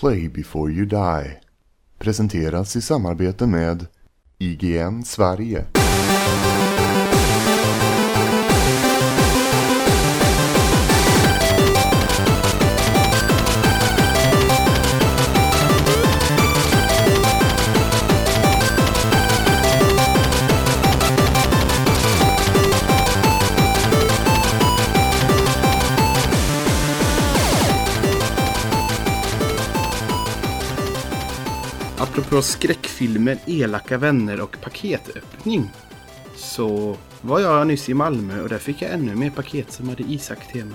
Play before you die. Presenteras i samarbete med IGN Sverige. Apropå skräckfilmer, elaka vänner och paketöppning. Så var jag nyss i Malmö och där fick jag ännu mer paket som hade Isak-tema.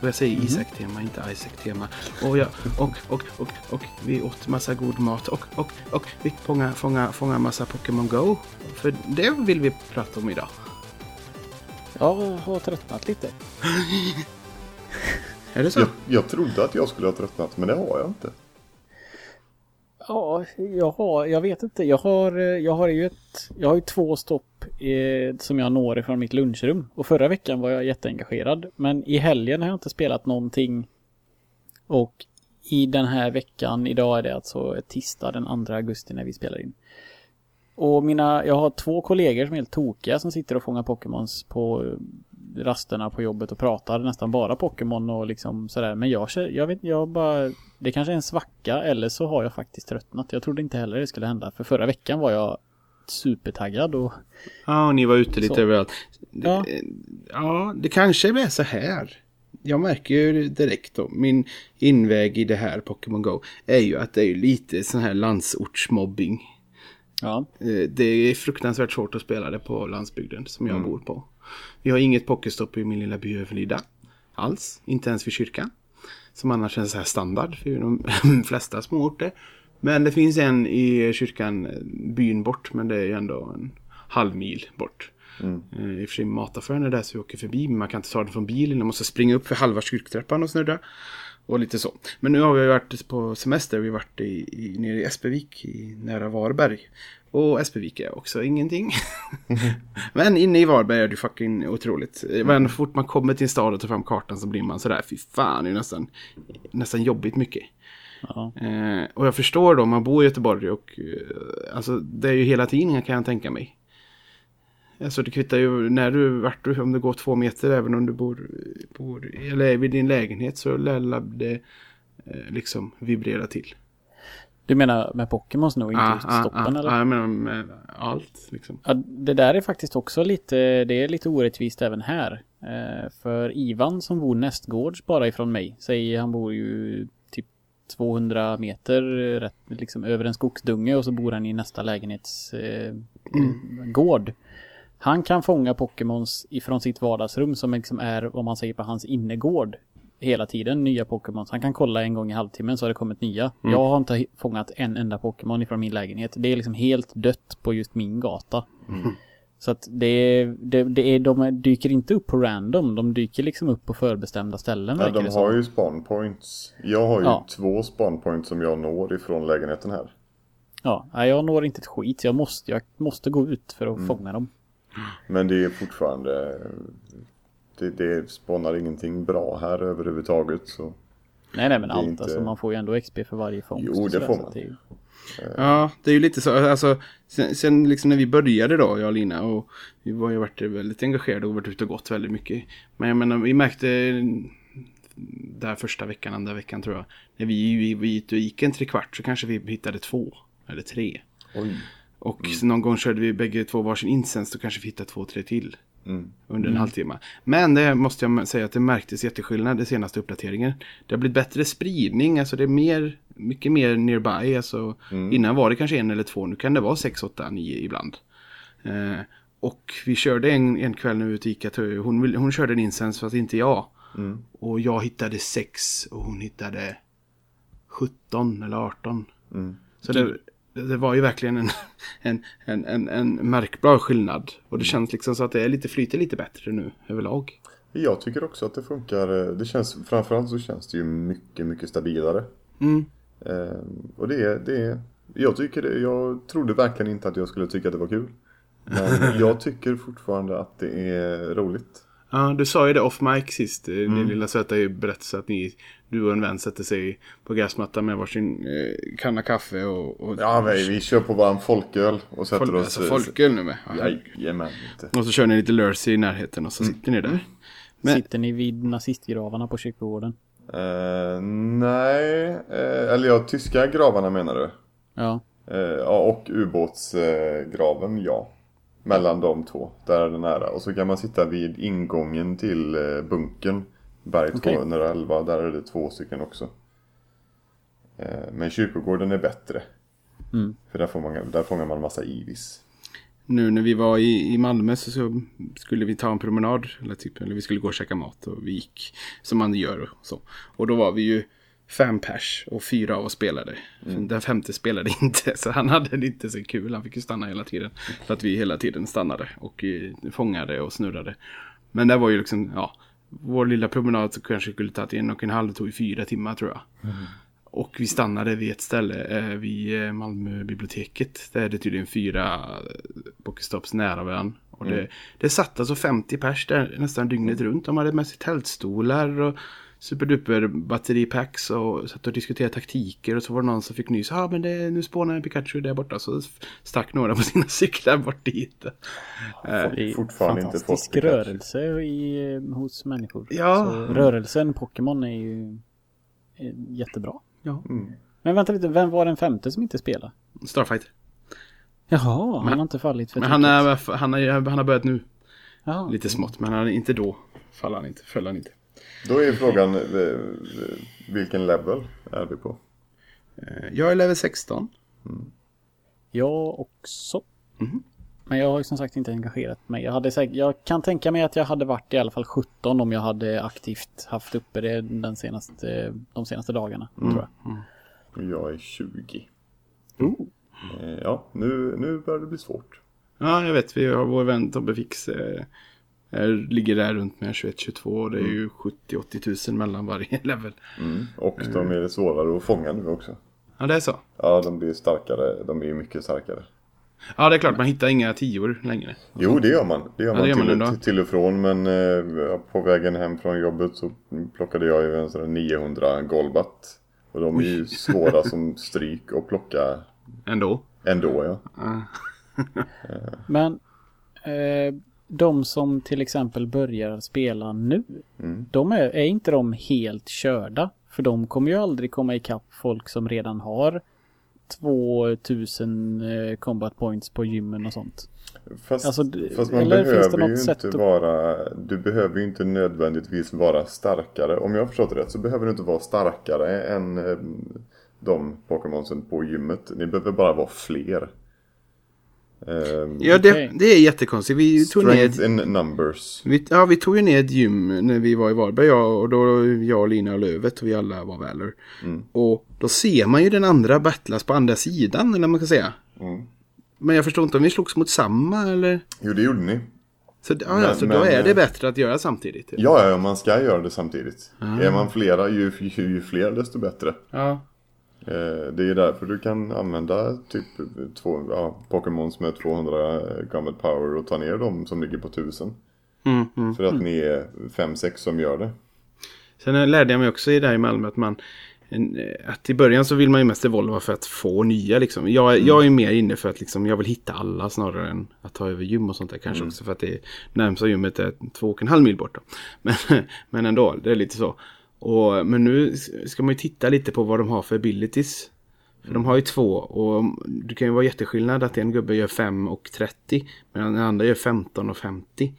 Och jag säger Isak-tema, inte Isaac-tema. Och, jag, och, och, och, och vi åt massa god mat och, och, och vi fångade fånga, fånga massa Pokémon Go. För det vill vi prata om idag. Jag har tröttnat lite. Är det så? Jag, jag trodde att jag skulle ha tröttnat men det har jag inte. Ja, jag har, jag vet inte. Jag har, jag har ju ett, jag har ju två stopp eh, som jag når ifrån mitt lunchrum. Och förra veckan var jag jätteengagerad. Men i helgen har jag inte spelat någonting. Och i den här veckan, idag är det alltså tisdag den 2 augusti när vi spelar in. Och mina, jag har två kollegor som är helt tokiga som sitter och fångar Pokémons på rasterna på jobbet och pratar nästan bara Pokémon och liksom sådär. Men jag, jag vet jag bara, det kanske är en svacka eller så har jag faktiskt tröttnat. Jag trodde inte heller det skulle hända. För förra veckan var jag supertaggad och Ja, och ni var ute lite Så. överallt. Ja. Ja. ja, det kanske är så här. Jag märker ju direkt då, min inväg i det här Pokémon Go är ju att det är lite sån här landsortsmobbing. ja. Eh, Det är fruktansvärt svårt att spela det på landsbygden som jag bor på. Vi har inget Pokéstopp i min lilla by Överlida. Alls, inte ens vid kyrkan. Som annars är så här standard för de flesta småorter. Men det finns en i kyrkan, eh, byn bort, men det är ju ändå en halv mil bort. Eh, I och för sig mataffären är där så vi åker förbi, men man kan inte ta den från bilen. Man måste springa upp för halva kyrktrappan och snurra. Och lite så. Men nu har vi varit på semester. Vi har varit i, i, nere i Espevik, i, nära Varberg. Och Espevik är också ingenting. Men inne i Varberg är det fucking otroligt. Men så fort man kommer till en stad och tar fram kartan så blir man sådär, fy fan, det är nästan, nästan jobbigt mycket. ja. Eh, och jag förstår då, man bor i Göteborg och eh, alltså det är ju hela tiden kan jag tänka mig. Alltså det kvittar ju när du, vart du, om det går två meter även om du bor, bor eller är vid din lägenhet så lär det eh, liksom vibrera till. Du menar med Pokémons nu och inte just stoppen ah, eller? ah, jag menar med allt liksom. Ja, det där är faktiskt också lite, det är lite orättvist även här. Eh, för Ivan som bor nästgårds bara ifrån mig, säger han bor ju typ 200 meter rätt, liksom över en skogsdunge och så bor han i nästa lägenhets eh, gård. Han kan fånga Pokémons ifrån sitt vardagsrum som liksom är vad man säger på hans innergård. Hela tiden nya Pokémons. Han kan kolla en gång i halvtimmen så har det kommit nya. Jag har inte fångat en enda Pokémon ifrån min lägenhet. Det är liksom helt dött på just min gata. Så att det, det, det är, de dyker inte upp på random. De dyker liksom upp på förbestämda ställen Ja, de har ju spawn points. Jag har ju Ja. två spawn points som jag når ifrån lägenheten här. Ja, jag når inte ett skit. Jag måste, jag måste gå ut för att Mm. fånga dem. Men det är fortfarande... Det, det spawnar ingenting bra här överhuvudtaget. Så. Nej, nej, men allt. inte- Alltså, man får ju ändå XP för varje fångst. Jo, det får man. är ju- Ja, det är ju lite så. Alltså, sen, sen liksom när vi började då, jag och Lina, och vi var ju varit väldigt engagerade och varit ute och gått väldigt mycket. Men jag menar, vi märkte där första veckan, andra veckan tror jag. När vi, vi, vi gick en trekvart så kanske vi hittade två eller tre. Oj. Och någon gång körde vi bägge två varsin incens, då kanske vi hittade två, tre till. Under en halvtimme. Men det måste jag säga att det märktes jätteskillnad i senaste uppdateringen. Det har blivit bättre spridning, alltså det är mer, mycket mer nearby. Alltså, Innan var det kanske en eller två, nu kan det vara sex, åtta, nio ibland. Eh, och vi körde en, en kväll nu ute i Ica, hon, hon körde en incens fast inte jag. Och jag hittade sex och hon hittade 17 eller 18. Så det, det var ju verkligen en, en, en, en, en märkbar skillnad. Och det känns liksom så att det är lite, flyter lite bättre nu överlag. Jag tycker också att det funkar. eh, Det känns, framförallt så känns det ju mycket, mycket stabilare. Mm. Eh, och det är, det är, jag tycker det, jag trodde verkligen inte att jag skulle tycka att det var kul. Men jag tycker fortfarande att det är roligt. Ja, du sa ju det off mic sist. eh, Din lilla söta berättelse att ni, du och en vän sätter sig på gräsmattan med varsin eh, kanna kaffe och... och Ja, vi, vi kör på varm folköl och sätter folk, oss... alltså folköl nu med. Ja. Jajamän. Inte. Och så kör ni lite Lurcy i närheten och så sitter ni där. Men- Sitter ni vid nazistgravarna på kyrkogården? Eh, nej, eh, eller ja, tyska gravarna menar du? Ja. Eh, ja, och ubåtsgraven, ja. Mellan de två, där är det nära. Och så kan man sitta vid ingången till eh, bunkern. Berg Okej. 211, där är det två stycken också. Eh, men kyrkogården är bättre. Mm. För där, får man, där fångar man massa ivis. Nu när vi var i, i Malmö så, så skulle vi ta en promenad. Eller, typ, eller vi skulle gå och käka mat och vi gick som man gör och så. Och då var vi ju fem pers och fyra av oss spelade. Den femte spelade inte så han hade det inte så kul. Han fick ju stanna hela tiden. För att vi hela tiden stannade och eh, fångade och snurrade. Men det var ju liksom, ja. Vår lilla promenad så kanske skulle tagit en och en halv, tog ju fyra timmar tror jag. Och vi stannade vid ett ställe eh, vid eh, Malmöbiblioteket. Där är det tydligen fyra eh, Pokestops nära varandra. Och det, det satt alltså 50 pers där nästan dygnet runt. De hade med sig tältstolar och superduper batteripacks och satt och diskuterade taktiker. Och så var det någon som fick nys. Ja ah, men det, nu spånar en Pikachu där borta. Så stack några på sina cyklar bort dit. Eh, Det är Fortfarande inte fantastisk fått rörelse i, eh, hos människor. Ja. Så rörelsen Pokémon är ju är jättebra. ja. Men vänta lite, vem var den femte som inte spelade? Starfighter. Jaha, han har inte fallit för Men han, är, han, är, han har börjat nu. Jaha. Lite smått. Men han är inte då. Föll han inte. Föll han inte. Då är frågan, eh, vilken level är vi på? Eh, Jag är level 16. Jag också. Mhm. Men jag har ju som sagt inte engagerat mig. Jag, hade säkert, jag kan tänka mig att jag hade varit i alla fall 17 om jag hade aktivt haft uppe det den senaste, de senaste dagarna. Mm. Tror jag. Och jag är 20. Oh. Eh, Ja, nu, nu börjar det bli svårt. Ja, jag vet. Vi har vår vän Tobbe Fix. Eh, ligger där runt med 21-22. Och det är ju 70-80 tusen mellan varje level. Mm. Och de är svårare att fånga nu också. Ja, det är så. Ja, de blir starkare. De är mycket starkare. Ja, det är klart. Man hittar inga tior längre. Jo, det gör man. Det gör Ja, man, det gör man till, ändå. till, och från. Men eh, på vägen hem från jobbet så plockade jag ju en sån här 900 Golbat. Och de är ju svåra som stryk att plocka Ändå. ändå, ja. Men eh, de som till exempel börjar spela nu. Mm. De är, är inte de helt körda? För de kommer ju aldrig komma ikapp folk som redan har 2000 eh, combat points på gymmen och sånt. Fast, Alltså, fast man behöver ju inte att- vara... Du behöver ju inte nödvändigtvis vara starkare. Om jag har förstått det rätt så behöver du inte vara starkare än eh, de Pokémonsen på gymmet. Ni behöver bara vara fler. Eh, Ja, det, Okej. det är jättekonstigt. Vi tog ner... Strength in numbers. Vi, ja, vi tog ju ner ett gym när vi var i Varberg. Jag, och då jag, Lina och Lövet och vi alla var Valor. Och då ser man ju den andra battlas på andra sidan, eller vad man ska säga. Mm. Men jag förstår inte om vi slogs mot samma eller? Jo, det gjorde ni. Så, ja, Men- ja, så då men, är det eh, bättre att göra samtidigt. Ja, ja, man ska göra det samtidigt. Är man flera, ju, ju, ju fler desto bättre. Ja. Eh, det är därför du kan använda typ två, ja, Pokémons med 200 combat power och ta ner dem som ligger på 1000. Mm, mm. För att ni är 5-6 som gör det. Sen lärde jag mig också i där i Malmö att man att i början så vill man ju mest evolva för att få nya liksom. Jag, jag är mer inne för att liksom, jag vill hitta alla snarare än att ta över gym och sånt där kanske också. För att det närmsta gymmet är två och en halv mil bort. Men, men ändå, det är lite så. Och, men nu ska man ju titta lite på vad de har för abilities. För de har ju två och det kan ju vara jätteskillnad att en gubbe gör 5 och 30 medan den andra gör 15 och 50.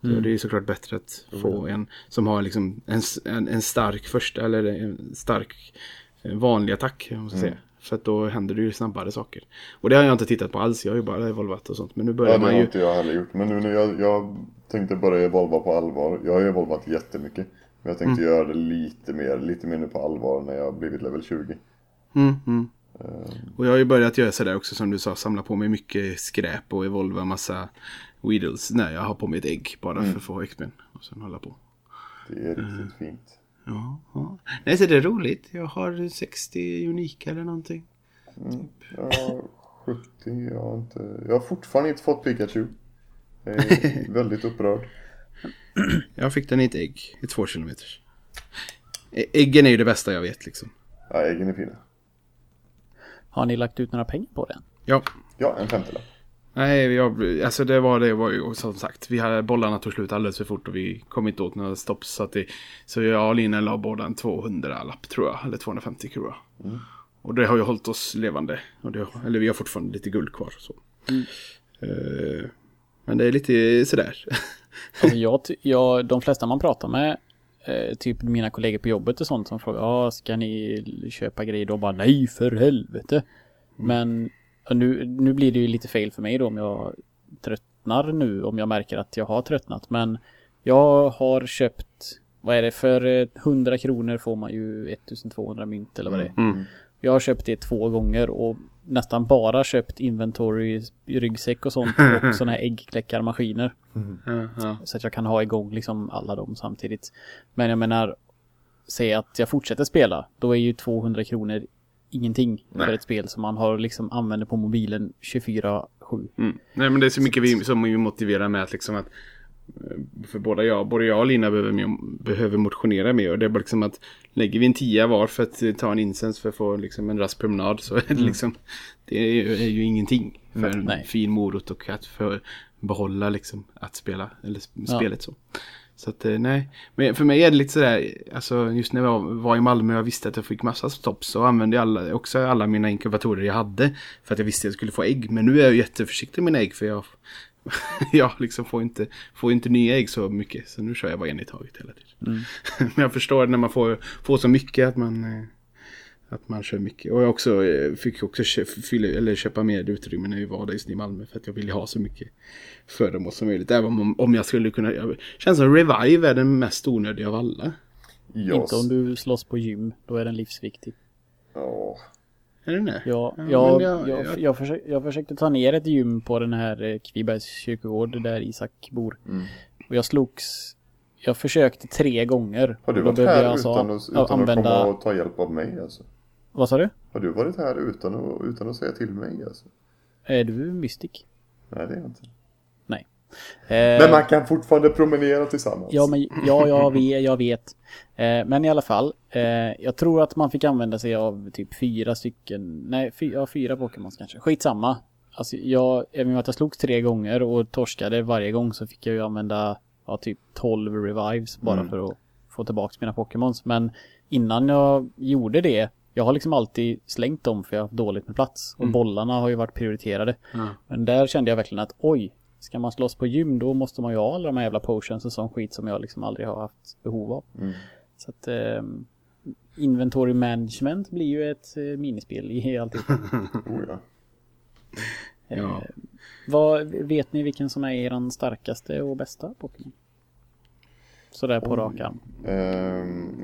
Så det är ju såklart bättre att få en som har liksom en, en, en stark första eller en stark eh, vanlig attack. Om man ska säga. För att då händer det ju snabbare saker. Och det har jag inte tittat på alls. Jag har ju bara evolvat och sånt. Men nu börjar Ja, det man har ju... inte jag heller gjort. Men nu när jag, jag tänkte börja evolva på allvar. Jag har evolvat jättemycket. Men jag tänkte göra det lite mer, lite mer nu på allvar när jag blivit level 20. Mm, mm. Och jag har ju börjat göra sådär också som du sa. Samla på mig mycket skräp och evolva massa Weedles när jag har på mig ett ägg. Bara för att få XP'n. Och sen hålla på. Det är riktigt fint. Ja, ja. Nej, så det är roligt. Jag har 60 unika eller någonting. Jag har 70, jag har inte... Jag har fortfarande inte fått Pikachu. Jag är väldigt upprörd. Jag fick den i ett ägg i två kilometers. Äggen är ju det bästa jag vet liksom. Ja, äggen är fina. Har ni lagt ut några pengar på den? Ja. Ja, en femtiolapp. Nej, jag, alltså det var det var ju som sagt. Vi hade, bollarna tog slut alldeles för fort och vi kom inte åt några stopp. Så, att det, så jag och Lina la båda en 200-lapp tror jag. Eller 250 kronor. Och det har ju hållit oss levande. Och det, eller vi har fortfarande lite guld kvar. Så. Eh, men det är lite sådär. Alltså jag, jag, de flesta man pratar med, eh, typ mina kollegor på jobbet och sånt som frågar, ja ska ni köpa grejer då? Bara nej för helvete. Men och nu, nu blir det ju lite fel för mig då om jag tröttnar nu, om jag märker att jag har tröttnat. Men jag har köpt, vad är det, för eh, 100 kronor får man ju 1200 mynt eller vad det är. Mm. Jag har köpt det två gånger och nästan bara köpt inventory, ryggsäck och sånt och sådana här äggkläckarmaskiner. Ja, ja. Så att jag kan ha igång liksom alla dem samtidigt. Men jag menar, säg att jag fortsätter spela, då är ju 200 kronor ingenting Nej. för ett spel som man har liksom använder på mobilen 24-7. Mm. Nej men det är så mycket vi, som vi motiverar med att liksom att eh, för både jag, både jag och Lina behöver, behöver motionera mer och det är bara liksom att lägger vi en tia var för att ta en incens för att få liksom en rask promenad så är det liksom det är ju, är ju ingenting för en Nej. fin morot och att för behålla liksom att spela eller sp- Ja. spelet så. Så att eh, nej, men för mig är det lite sådär, alltså just när jag var i Malmö och jag visste att jag fick massa stopp så använde jag alla, också alla mina inkubatorer jag hade för att jag visste att jag skulle få ägg. Men nu är jag jätteförsiktig med mina ägg för jag, jag liksom får inte, får inte nya ägg så mycket. Så nu kör jag bara en i taget hela tiden. men jag förstår när man får, får så mycket att man, eh, att man kör mycket. Och jag också, eh, fick också fylla, eller köpa mer utrymme när vi var där just i Malmö. För att jag ville ha så mycket föremål som möjligt. Även om, om jag skulle kunna, jag, känns som Revive är den mest onödiga av alla. Ja, Inte om du slåss på gym, då är den livsviktig. ja. Är den det? Jag, Ja, jag, jag, jag- jag, jag- försökte, jag försökte ta ner ett gym på den här eh, Kvibergs kyrkogård där Isak bor. Mm. Och jag slogs, jag försökte tre gånger. Har du varit här jag alltså utan, att, utan att komma och ta hjälp av mig alltså? Vad sa du? Har du varit här utan att, utan att säga till mig alltså? Är du mystik? Nej det är jag inte. Nej. Men Eh, man kan fortfarande promenera tillsammans. Ja, men, ja, jag vet. Jag vet. Eh, men i alla fall. Eh, jag tror att man fick använda sig av typ fyra stycken. Nej, fy, ja, fyra Pokémons kanske. Skitsamma. Alltså, jag, även om att jag slogs tre gånger och torskade varje gång så fick jag ju använda ja, typ 12 revives bara Mm. för att få tillbaka mina Pokémons. Men innan jag gjorde det, jag har liksom alltid slängt dem för jag har haft dåligt med plats. Och bollarna har ju varit prioriterade. Ja. Men där kände jag verkligen att oj, ska man slåss på gym då måste man ju ha alla de här jävla potions och sån skit som jag liksom aldrig har haft behov av. Mm. Så att eh, inventory management blir ju ett eh, minispel i alltihop. Oh, ja. Ja. Vad, vet ni vilken som är er starkaste och bästa Pokémon? Sådär på rak arm.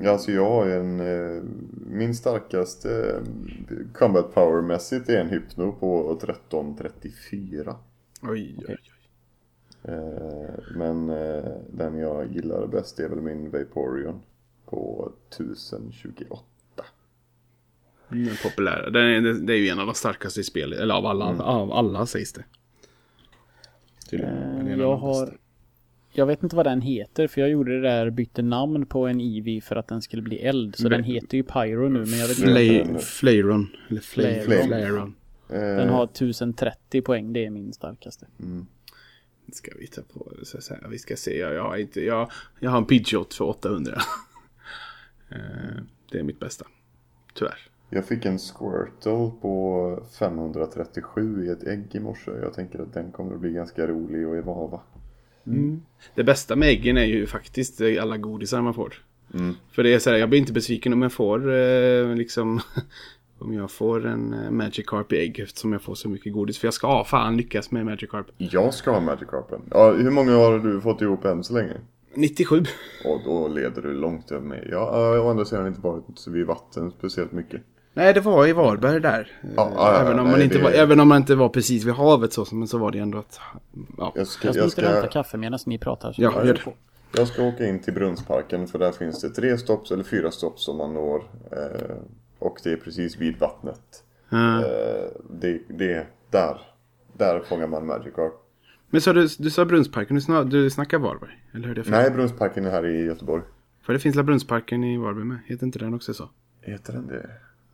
Ja, alltså jag har en... eh, min starkaste eh, combat power-mässigt är en Hypno på 1334. Oj, oj, oj. Eh, men eh, den jag gillar bäst är väl min Vaporeon på 1028. Den är populär. Den är, det är ju en av de starkaste i spelet. Eller av alla, av alla sägs det. Tydligen. Eh, jag har... Jag vet inte vad den heter för jag gjorde det där, bytte namn på en Eevee för att den skulle bli eld. Så Men- den heter ju Pyro nu men jag vet inte. Flay, Flayron. Eller Den har 1030 poäng, det är min starkaste. Ska vi ta på så så här, Vi ska se. Jag, jag, har, inte, jag, jag har en Pidgeot för 800. Eh, det är mitt bästa. Tyvärr. Jag fick en Squirtle på 537 i ett ägg i morse. Jag tänker att den kommer att bli ganska rolig att evava. Det bästa med äggen är ju faktiskt alla godisar man får. Mm. För det är så här, jag blir inte besviken om jag får eh, liksom om jag får en eh, Magikarp i ägg eftersom jag får så mycket godis. För jag ska ah, fan lyckas med Magikarp. Jag ska ha Magikarpen. Ja, hur många har du fått ihop än så länge? 97. Och då leder du långt över mig. Jag har å andra sidan inte varit vid vatten speciellt mycket. Nej, det var i Varberg där. Ja, ja, ja, även, om nej, man inte det- var, även om man inte var precis vid havet så, men så var det ändå att... Ja, Jag ska, Jag jag och hämtar ska, kaffe medan ni pratar. Så ja jag gör det. jag ska åka in till Brunnsparken för där finns det tre stopp eller fyra stopp som man når. Eh, och det är precis vid vattnet. Eh, det, det, där, där fångar man Magikarp. Men så du, du sa Brunnsparken, du, snar, du snackar Varberg? Eller jag fel? Nej, Brunnsparken är här i Göteborg. För det finns La Brunnsparken i Varberg med. Heter inte den också så? Heter den det?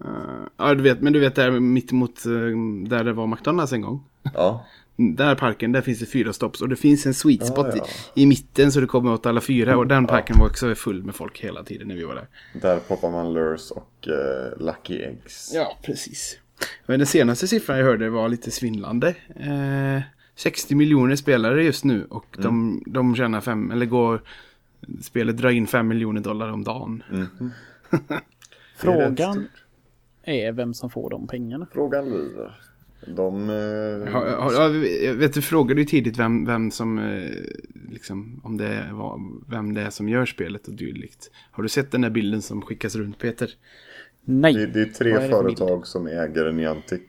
Uh, ja, du vet, men du vet där mitt emot uh, där det var McDonalds en gång. Ja. Där parken, där finns det fyra stopps och det finns en sweet spot Ja, ja. I, i mitten så du kommer åt alla fyra och den parken var också full med folk hela tiden när vi var där. Där poppar man lures och eh, lucky eggs. Ja, precis. Men den senaste siffran jag hörde var lite svindlande. Eh, 60 miljoner spelare just nu och de, de tjänar fem, eller går, spelet drar in 5 miljoner dollar om dagen. Det rätt Frågan är vem som får de pengarna. Frågan lyder. De... Eh, Har, har, jag vet, du frågade ju tidigt vem, vem som, eh, liksom, om det var, vem det är som gör spelet och dylikt. Har du sett den där bilden som skickas runt Peter? Nej. det, det är tre är företag som äger Niantic.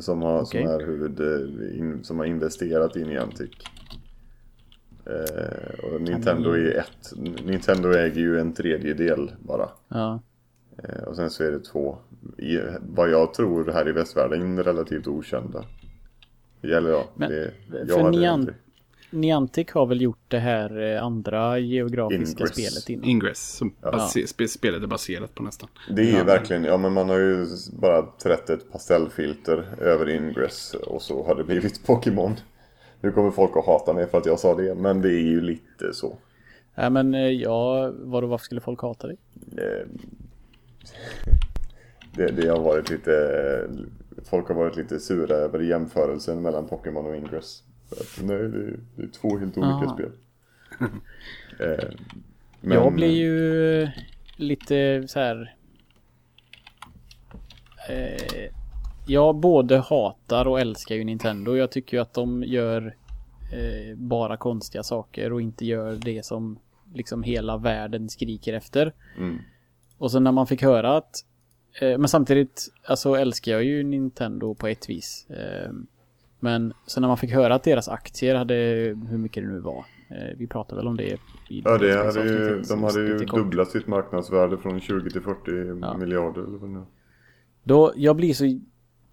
Som har, Okej. som, är huvud, eh, in, som har investerat i Niantic. Eh, och Nintendo är ett. Nintendo äger ju en tredjedel bara. Ja. Eh, och sen så är det två, i, vad jag tror här i västvärlden, relativt okända. Det gäller jag. Men, det, för jag hade Nian- Niantic har väl gjort det här eh, andra geografiska Ingress. spelet innan. Ingress, som base, spe, spelet är baserat på nästan. Det är ju verkligen, ja men man har ju bara trätt ett pastellfilter över Ingress och så har det blivit Pokémon. Nu kommer folk att hata mig för att jag sa det, men det är ju lite så. Nej men eh, ja, vadå, varför skulle folk hata dig? Det, det har varit lite, folk har varit lite sura över jämförelsen mellan Pokémon och Ingress. Att, nej, det är, det är två helt olika Ah. spel. Eh, men- Jag blir ju lite så här. Eh, jag både hatar och älskar ju Nintendo. Jag tycker ju att de gör eh, bara konstiga saker och inte gör det som liksom hela världen skriker efter. Mm. Och så när man fick höra att men samtidigt alltså älskar jag ju Nintendo på ett vis. Eh, men så när man fick höra att deras aktier hade hur mycket det nu var. Eh, vi pratade väl om det i Ja, det hade ju, de hade ju dubblat sitt marknadsvärde från 20 till 40 Ja. miljarder. Eller vad nu. Då, jag blir så...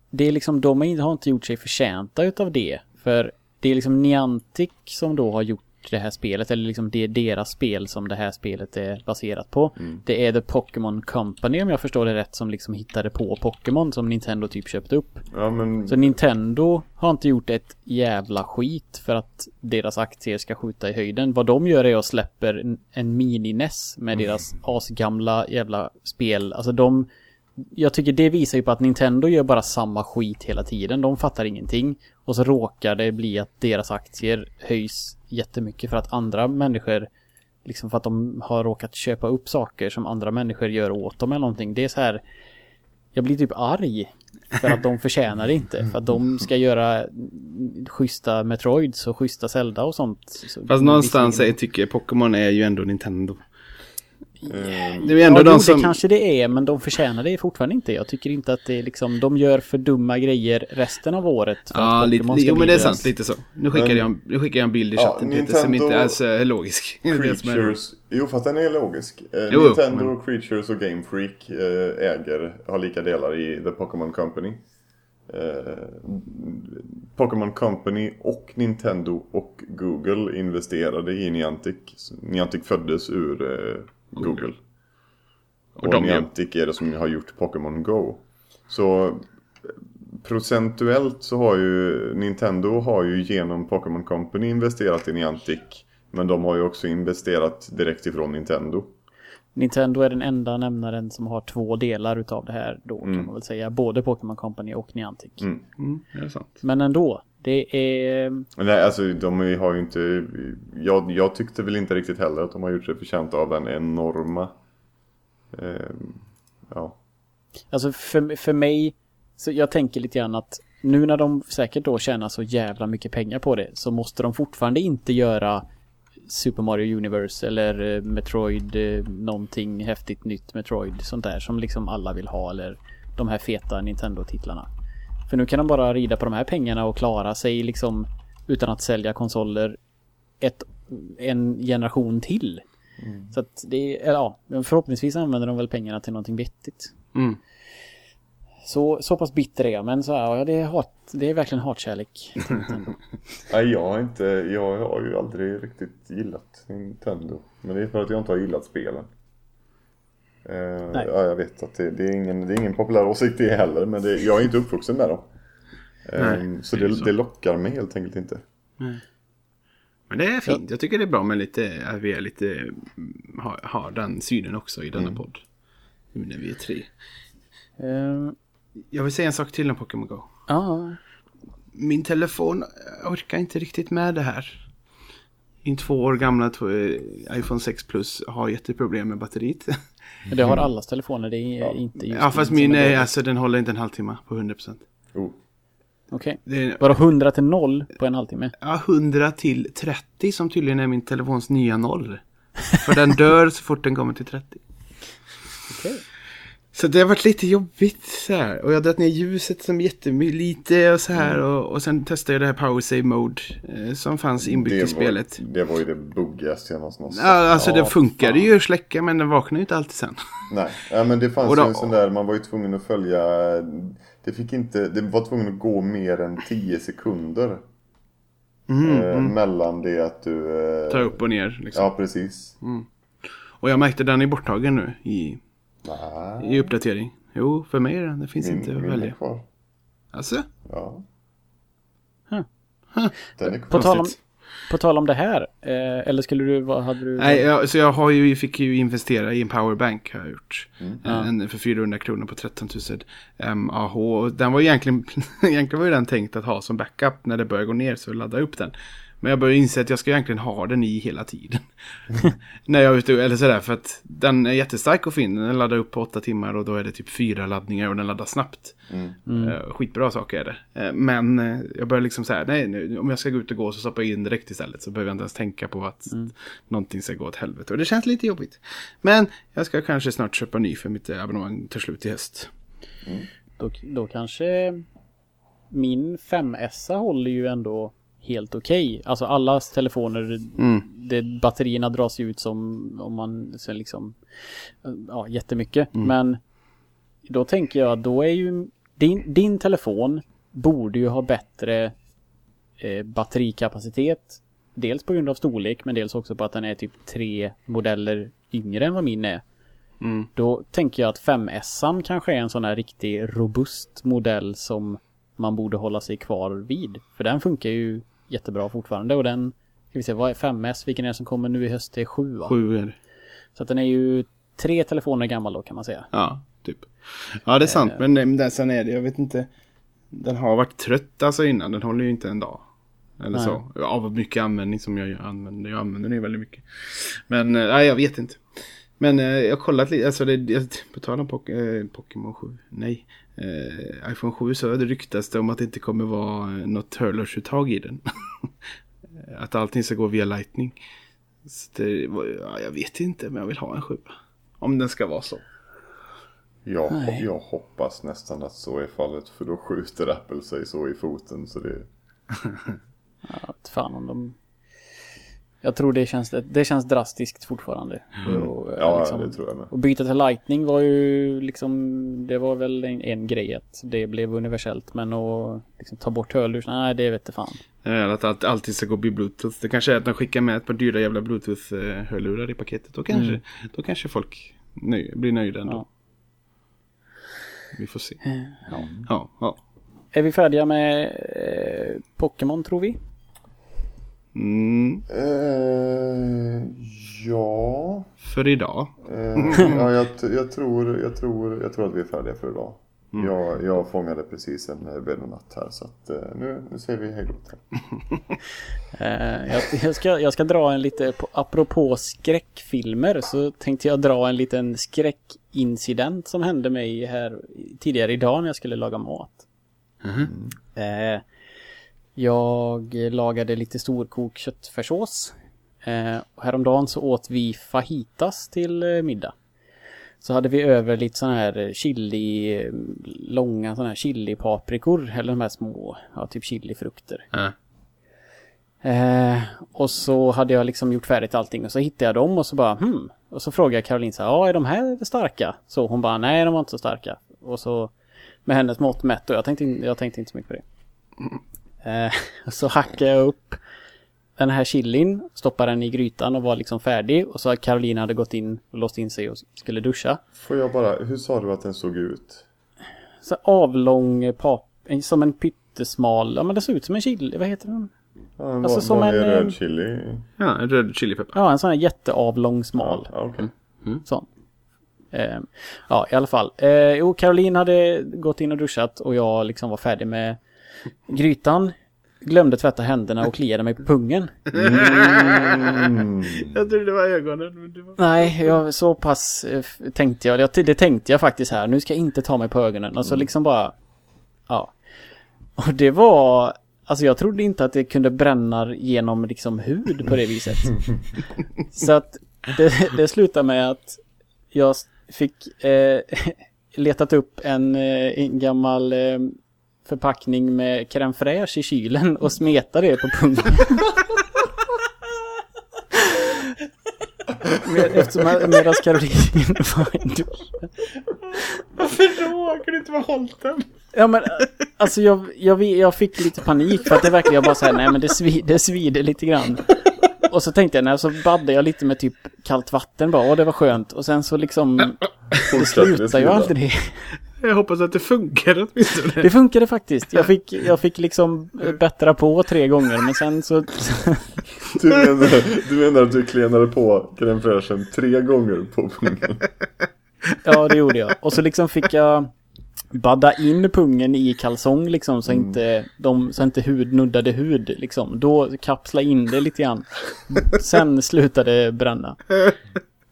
Det är liksom, de har inte gjort sig förtjänta utav det. För det är liksom Niantic som då har gjort det här spelet, eller liksom det är deras spel som det här spelet är baserat på. Det är The Pokémon Company om jag förstår det rätt som liksom hittade på Pokémon som Nintendo typ köpte upp. Ja, men Så Nintendo har inte gjort ett jävla skit för att deras aktier ska skjuta i höjden. Vad de gör är att släpper en, en mini-NES med deras asgamla jävla spel. Alltså de... Jag tycker det visar ju på att Nintendo gör bara samma skit hela tiden. De fattar ingenting. Och så råkar det bli att deras aktier höjs jättemycket för att andra människor Liksom för att de har råkat köpa upp saker som andra människor gör åt dem eller någonting. Det är så här jag blir typ arg. För att de förtjänar det inte. För att de ska göra schyssta Metroids och schyssta Zelda och sånt. Så Fast någonstans jag tycker Pokémon är ju ändå Nintendo. Eh, Det är ändå ja, de jo, som... det kanske det är, men de förtjänar det fortfarande inte. Jag tycker inte att det är liksom, de gör för dumma grejer resten av året. Ja, lite, jo men det är sant, lite så. Nu skickar, Men- jag, nu skickar jag en bild i Ja, chatten Peter som Nintendo- inte alls är logisk. Som Creatures, jo fast den är logisk. Eh, Jo, Nintendo, men- Creatures och Game Freak eh, äger, har lika delar i The Pokémon Company. Eh, Pokémon Company och Nintendo och Google investerade i Niantic. Niantic föddes ur eh, Google. Och, gör- Niantic är det som har gjort Pokémon Go. Så eh, procentuellt så har ju Nintendo har ju genom Pokémon Company investerat i Niantic. Men de har ju också investerat direkt ifrån Nintendo. Nintendo är den enda nämnaren som har två delar utav det här då kan man väl säga. Både Pokémon Company och Niantic. Mm. Mm, det är sant. Men ändå. Det är... Nej, alltså de har ju inte... Jag, jag tyckte väl inte riktigt heller att de har gjort sig förtjänta av den enorma... Eh, ja. Alltså för, för mig, så jag tänker lite grann att nu när de säkert då tjänar så jävla mycket pengar på det så måste de fortfarande inte göra Super Mario Universe eller eh, Metroid, eh, någonting häftigt nytt Metroid, sånt där som liksom alla vill ha eller de här feta Nintendo-titlarna. För nu kan de bara rida på de här pengarna och klara sig liksom utan att sälja konsoler ett, en generation till. Så att det eller ja, förhoppningsvis använder de väl pengarna till någonting vettigt. Mm. Så, så pass bitter är jag, men så här, ja, det, är hat, det är verkligen hatkärlek. Nej, jag har inte, jag har ju aldrig riktigt gillat Nintendo. Men det är för att jag inte har gillat spelen. Eh, Nej. ja, jag vet att det, det, är ingen, det är ingen populär åsikt det heller, men det, jag är inte uppvuxen med dem. Eh, Nej, så det så. det lockar mig helt enkelt inte. Men det är fint. Jag tycker det är bra med lite, att vi är lite, mm, har, har den synen också i denna podd. Nu när vi är tre. Ehm, Jag vill säga en sak till om Pokémon Go. ja, Min telefon orkar inte riktigt med det här. Min två år gamla eh, iPhone 6 Plus har jätteproblem med batteriet. men det har allas telefoner, det är inte just ja, fast min är alltså den håller inte en halvtimme på 100%. Oh. Okej. Är, Bara 100 till 0 på en halvtimme? ja, 100 till 30 som tydligen är min telefons nya noll. För den dör så fort den kommer till 30. Okej. Så det har varit lite jobbigt så här. Och jag har dragit ner ljuset som jättelite och så här. Mm. Och, och sen testade jag det här Power Save Mode eh, som fanns inbyggt i spelet. det var ju det buggigaste jag någonsin har. Ja, alltså Ja, det funkade fan. ju att släcka men den vaknade ju inte alltid sen. Nej, ja, men det fanns då- ju en sån där, man var ju tvungen att följa Det fick inte, det var tvungen att gå mer än 10 sekunder eh, Mellan det att du eh, Mm, Ta upp och ner liksom. Ja, precis Och jag märkte den är borttagen nu i, Nej, i uppdatering. Jo, för mig är den. Det finns inte att min, min är välja. kvar Alltså? Ja Huh. Den är kvar På tal, om, på tal om det här, eh, eller skulle du, vad hade du? Nej, jag, så jag har ju, fick ju investera i en powerbank har jag gjort. Ja. En för 400 kronor på 13 000 mAh. Och den var ju egentligen, egentligen var ju den tänkt att ha som backup när det börjar gå ner så ladda upp den. Men jag börjar inse att jag ska egentligen ha den i hela tiden. när jag är ute, eller sådär, för att den är jättestark att få in. Den laddar upp på åtta timmar och då är det typ fyra laddningar och den laddar snabbt. Eh, skitbra saker är det. Eh, men eh, jag börjar liksom säga, nej, nu, om jag ska gå ut och gå så stoppar jag in direkt istället. Så behöver jag inte ens tänka på att någonting ska gå åt helvete. Och det känns lite jobbigt. Men jag ska kanske snart köpa ny för mitt abonnemang tar slut i höst. Då, då kanske min 5S håller ju ändå helt okej. Alltså allas telefoner, det, batterierna dras ju ut som om man sen liksom, ja jättemycket. Men då tänker jag att då är ju din, din telefon borde ju ha bättre eh, batterikapacitet. Dels på grund av storlek men dels också på att den är typ tre modeller yngre än vad min är. Då tänker jag att 5S kanske är en sån här riktig robust modell som man borde hålla sig kvar vid. För den funkar ju jättebra fortfarande och den, ska vi se, vad är 5S? Vilken är det som kommer nu i höst? Det är 7 va? Sju är det. Så att den är ju tre telefoner gammal då kan man säga. Ja, typ. Ja, det är sant. Men, men den, sen är det, jag vet inte. Den har varit trött alltså innan. Den håller ju inte en dag. Eller Nej. så. Av mycket användning som jag använder. Jag använder den ju väldigt mycket. Men eh, nej, jag vet inte. Men eh, jag har kollat lite. Alltså det, jag, på tal om Pok- eh, Pokémon 7. Nej. Eh, iPhone 7 så det ryktas det om att det inte kommer vara eh, något Turlers-uttag i den. att allting ska gå via Lightning. Så det, ja, jag vet inte men jag vill ha en 7. Om den ska vara så. jag, Nej. jag hoppas nästan att så är fallet För då skjuter Apple sig så i foten så det Ja, fan om de... Jag tror det känns, det känns drastiskt fortfarande. Och, eh, Ja, liksom- det tror jag med Och byta till Lightning var ju liksom, det var väl en, en grej att det blev universellt. Men att liksom ta bort hörlurs, nej det vet fan. Eller att allt, alltid ska gå via bluetooth. Det kanske är att de skickar med ett par dyra jävla bluetooth-hörlurar i paketet. Då kanske, då kanske folk nöj, blir nöjda ändå. Ja. Vi får se. Ja. Ja, ja. Är vi färdiga med eh, Pokémon tror vi? Mm, eh, Ja för idag. Eh, ja, jag, jag, tror, jag, tror, jag tror att vi är färdiga för idag. Jag, jag fångade precis en eh, velonatt här så att nu, nu säger vi hej då. jag, jag, ska, jag ska dra en lite, på, apropå skräckfilmer så tänkte jag dra en liten skräckincident som hände mig här tidigare idag när jag skulle laga mat. Eh, jag lagade lite storkok köttfärssås. Eh, och häromdagen så åt vi fajitas till eh, middag. Så hade vi över lite sån här chili, eh, långa såna här chilipaprikor, eller de här små, ja typ chilifrukter. Ja. Eh, och så hade jag liksom gjort färdigt allting och så hittade jag dem och så bara hmm. Och så frågade jag Caroline så här, ja är de här starka? Så hon bara, nej de var inte så starka. Och så med hennes mått mätt och jag tänkte, jag tänkte inte så mycket på det. Eh, så hackade jag upp den här chilin, stoppade den i grytan och var liksom färdig. Och så har Caroline hade gått in och låst in sig och skulle duscha. Får jag bara, hur sa du att den såg ut? Så avlång pap, en- som en pyttesmal, ja men det såg ut som en chili, vad heter den? Ja, en Alltså, som en, röd eh, chili. Ja, en röd chilipeppar. Ja, en sån här jätteavlång smal. Ja, okej. Sån. Eh, ja, i alla fall. Eh, jo, Caroline hade gått in och duschat och jag liksom var färdig med grytan. Glömde tvätta händerna och kliade mig på pungen. Mm. Jag trodde det var ögonen. Men det var... Nej, jag, så pass eh, tänkte jag. Det tänkte jag faktiskt här. Nu ska jag inte ta mig på ögonen. Alltså liksom bara... Ja. Och det var... Alltså jag trodde inte att det kunde bränna genom liksom hud på det viset. Så att det, det slutade med att jag fick eh, letat upp en, eh, en gammal eh, förpackning med crème fraîche i kylen och smeta det på pungen. Med, eftersom medan Caroline var i duschen. Varför då? Kan du inte bara hållit den? Ja men alltså jag, jag, jag fick lite panik för att det verkligen jag bara såhär, nej men det, svi, det svider lite grann. Och så tänkte jag, nej så baddade jag lite med typ kallt vatten bara, och det var skönt. Och sen så liksom, det slutar ju aldrig. Jag hoppas att det funkar åtminstone. Det funkade faktiskt. Jag fick, jag fick liksom eh, bättra på tre gånger, men sen så... Du menar, du menar att du klenade på crème fraîchen tre gånger på pungen? Ja, det gjorde jag. Och så liksom fick jag badda in pungen i kalsong liksom så inte, de, så inte hud nuddade hud liksom. Då kapsla in det lite grann. Sen slutade bränna.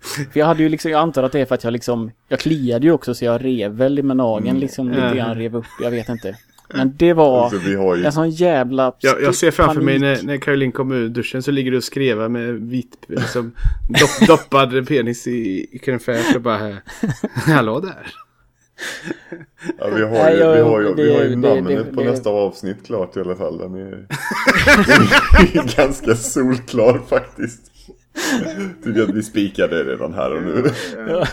För jag hade ju liksom, jag antar att det är för att jag liksom, jag kliade ju också så jag rev väl med nageln liksom lite grann, rev upp, jag vet inte. Men det var Alltså, vi har ju... en sån jävla Jag, jag ser framför mig panik. när, när Caroline kommer ur duschen så ligger du och skrevar med vit, liksom, dopp, doppad penis i, i crème fraîche och bara Hallå där. Ja, vi har Nej, ju, jag- vi har ju, vi har ju det- namnet det- på det- nästa avsnitt klart i alla fall. Den är, den är ganska solklar faktiskt. Tycker att vi spikade det redan här och nu. Ja.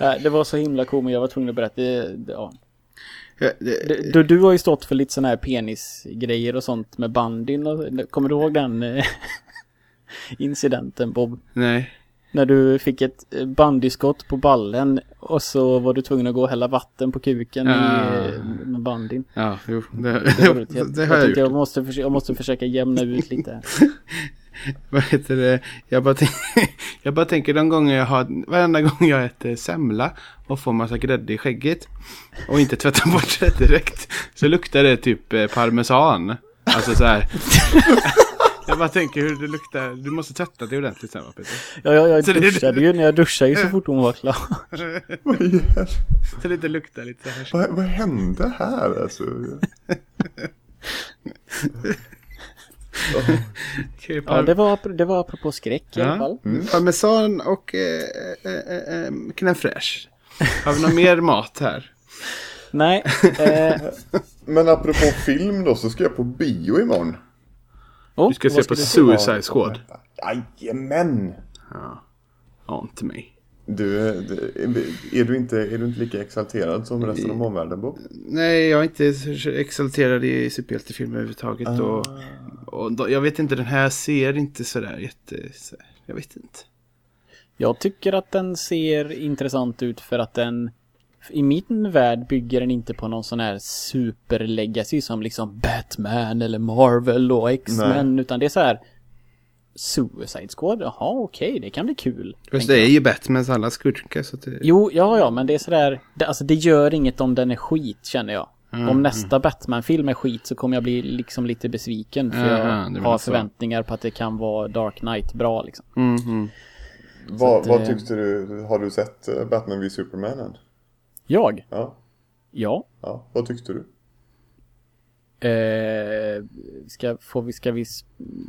Nej, det var så himla komiskt, jag var tvungen att berätta. Det, det, ja. Ja, det, Du, du har ju stått för lite sådana här penisgrejer och sånt med bandin. Och, kommer du ihåg den eh, incidenten Bob? nej. När du fick ett bandyskott på ballen och så var du tvungen att gå och hälla vatten på kuken i, eh, med bandin. Ja, jo. Det, Det, det, jag, har jag, jag gjort. jag, måste försöka, jag måste försöka jämna ut lite. Vad heter det? Jag bara, jag bara tänker de gånger jag har, varenda gång jag äter semla och får massa grädde i skägget och inte tvättar bort det direkt så luktar det typ eh, parmesan. Alltså så här. Jag bara tänker hur det luktar. Du måste tvätta det ordentligt sen va Peter? Ja, jag, jag Så det- duschade ju när jag duschade ju så fort hon var klar. Vad, hel- Så det inte luktar lite så här. vad, vad hände här alltså? Okej, Ja, det var, det var apropå skräck i alla fall. Parmesan och eh, eh, eh, crème fraîche. Har vi någon mer mat här? Nej, eh, Men apropå film då så ska jag på bio imorgon. oh, Du ska se på Suicide Squad. Jajamän! Ja, inte mig. Du, är, du inte, är du inte lika exalterad som resten av omvärlden Bob? Nej, jag är inte så exalterad i superhjältefilmer överhuvudtaget. Och, och då, jag vet inte, den här ser inte sådär jätte... Så, jag vet inte. Jag tycker att den ser intressant ut för att den i min värld bygger den inte på någon sån här superlegacy som liksom Batman eller Marvel och X-Men utan det är så här Suicide Squad, jaha okej, det kan bli kul. Fast det är ju Batmans alla skurkar så det... Jo, ja, ja, men det är sådär, det, alltså det gör inget om den är skit känner jag. om nästa Batman-film är skit så kommer jag bli liksom lite besviken för Aha, jag har så. förväntningar på att det kan vara Dark Knight bra liksom. Mhm. Vad, att, vad eh, tyckte du? Har du sett eh, Batman v Superman än? Jag? Ja. Ja. ja. Vad tyckte du? Eh, ska, får vi, ska vi... s-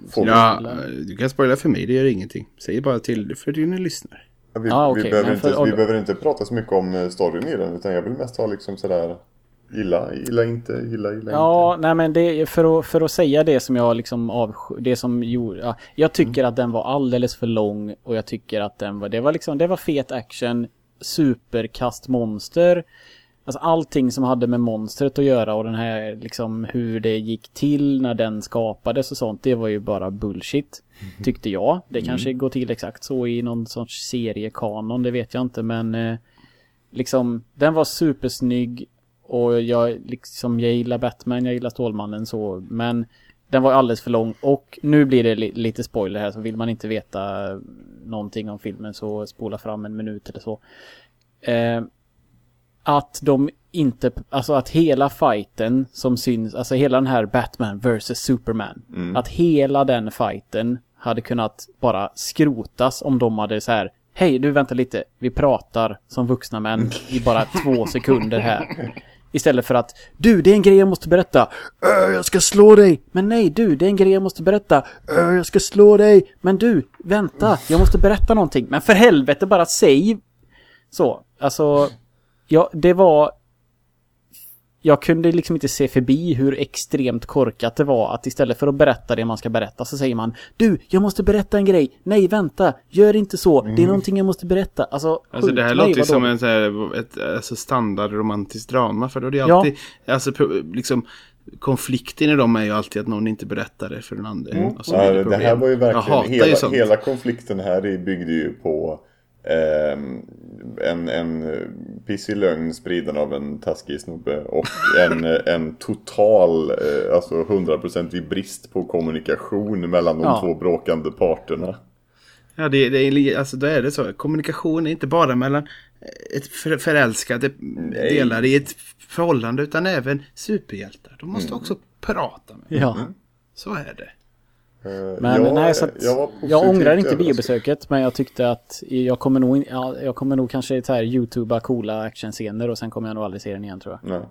Får vi- Ja, du kan spoila för mig, det gör ingenting. Säg bara till för dina lyssnare. Ja, Vi, Ah, vi, okej, behöver men inte, för- vi behöver inte prata så mycket om eh, storyn i den utan jag vill mest ha liksom sådär Gilla, gilla inte, gilla, gilla Ja, nej men det för att, för att säga det som jag liksom avsky, det som gjorde, ja, jag tycker att den var alldeles för lång och jag tycker att den var, det var liksom, det var fet action, superkast monster. Alltså allting som hade med monstret att göra och den här liksom hur det gick till när den skapades och sånt. Det var ju bara bullshit. Tyckte jag. Det kanske går till exakt så i någon sorts seriekanon. Det vet jag inte men eh, liksom den var supersnygg. Och jag liksom jag gillar Batman, jag gillar Stålmannen så. Men den var alldeles för lång och nu blir det li lite spoiler här så vill man inte veta någonting om filmen så spola fram en minut eller så. Eh, att de inte, alltså att hela fighten som syns, alltså hela den här Batman vs Superman. Att hela den fighten hade kunnat bara skrotas om de hade så här Hej, du vänta lite. Vi pratar som vuxna män i bara två sekunder här. Istället för att Du, det är en grej jag måste berätta. Äh, jag ska slå dig. Men nej, du, det är en grej jag måste berätta. Äh, jag ska slå dig. Men du, vänta. Jag måste berätta någonting. Men för helvete, bara säg. Så, alltså. Ja, det var... Jag kunde liksom inte se förbi hur extremt korkat det var att istället för att berätta det man ska berätta så säger man Du, jag måste berätta en grej. Nej, vänta. Gör inte så. Det är någonting jag måste berätta. Alltså, Alltså det här mig, låter ju som en så här, ett alltså standard romantiskt drama. För då är det Ja. alltid, alltså pro- liksom konflikten i dem är ju alltid att någon inte berättar det för den andra. Och så Ja, det, det här var ju verkligen, hela, hela konflikten här byggde ju på ehm, en, en eh, pissig lögn spriden av en taskig snubbe och en, eh, en total, eh, alltså hundraprocentig brist på kommunikation mellan de Ja. två bråkande parterna. Ja, det, det alltså då är det så. Kommunikation är inte bara mellan ett för, förälskade delar i ett förhållande utan även superhjältar. De måste också prata med Ja. Så är det. Eh, Men jag, nej, så att jag, jag ångrar inte biobesöket men jag tyckte att jag kommer nog, ja, jag kommer nog kanske så här youtuba coola actionscener och sen kommer jag nog aldrig se den igen tror jag. Nej.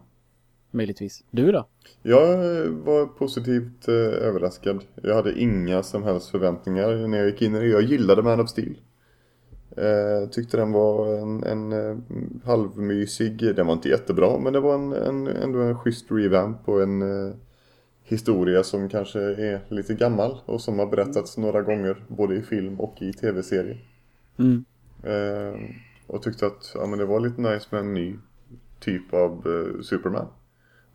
Möjligtvis. Du då? Jag var positivt eh, överraskad. Jag hade inga som helst förväntningar när jag gick in i det. Jag gillade Man of Steel. Eh, tyckte den var en, en eh, halvmysig. Den var inte jättebra men det var en, en, ändå en schysst revamp och en eh, historia som kanske är lite gammal och som har berättats några gånger både i film och i tv-serie. Mm. Eh, och tyckte att ja, men det var lite nice med en ny typ av eh, Superman.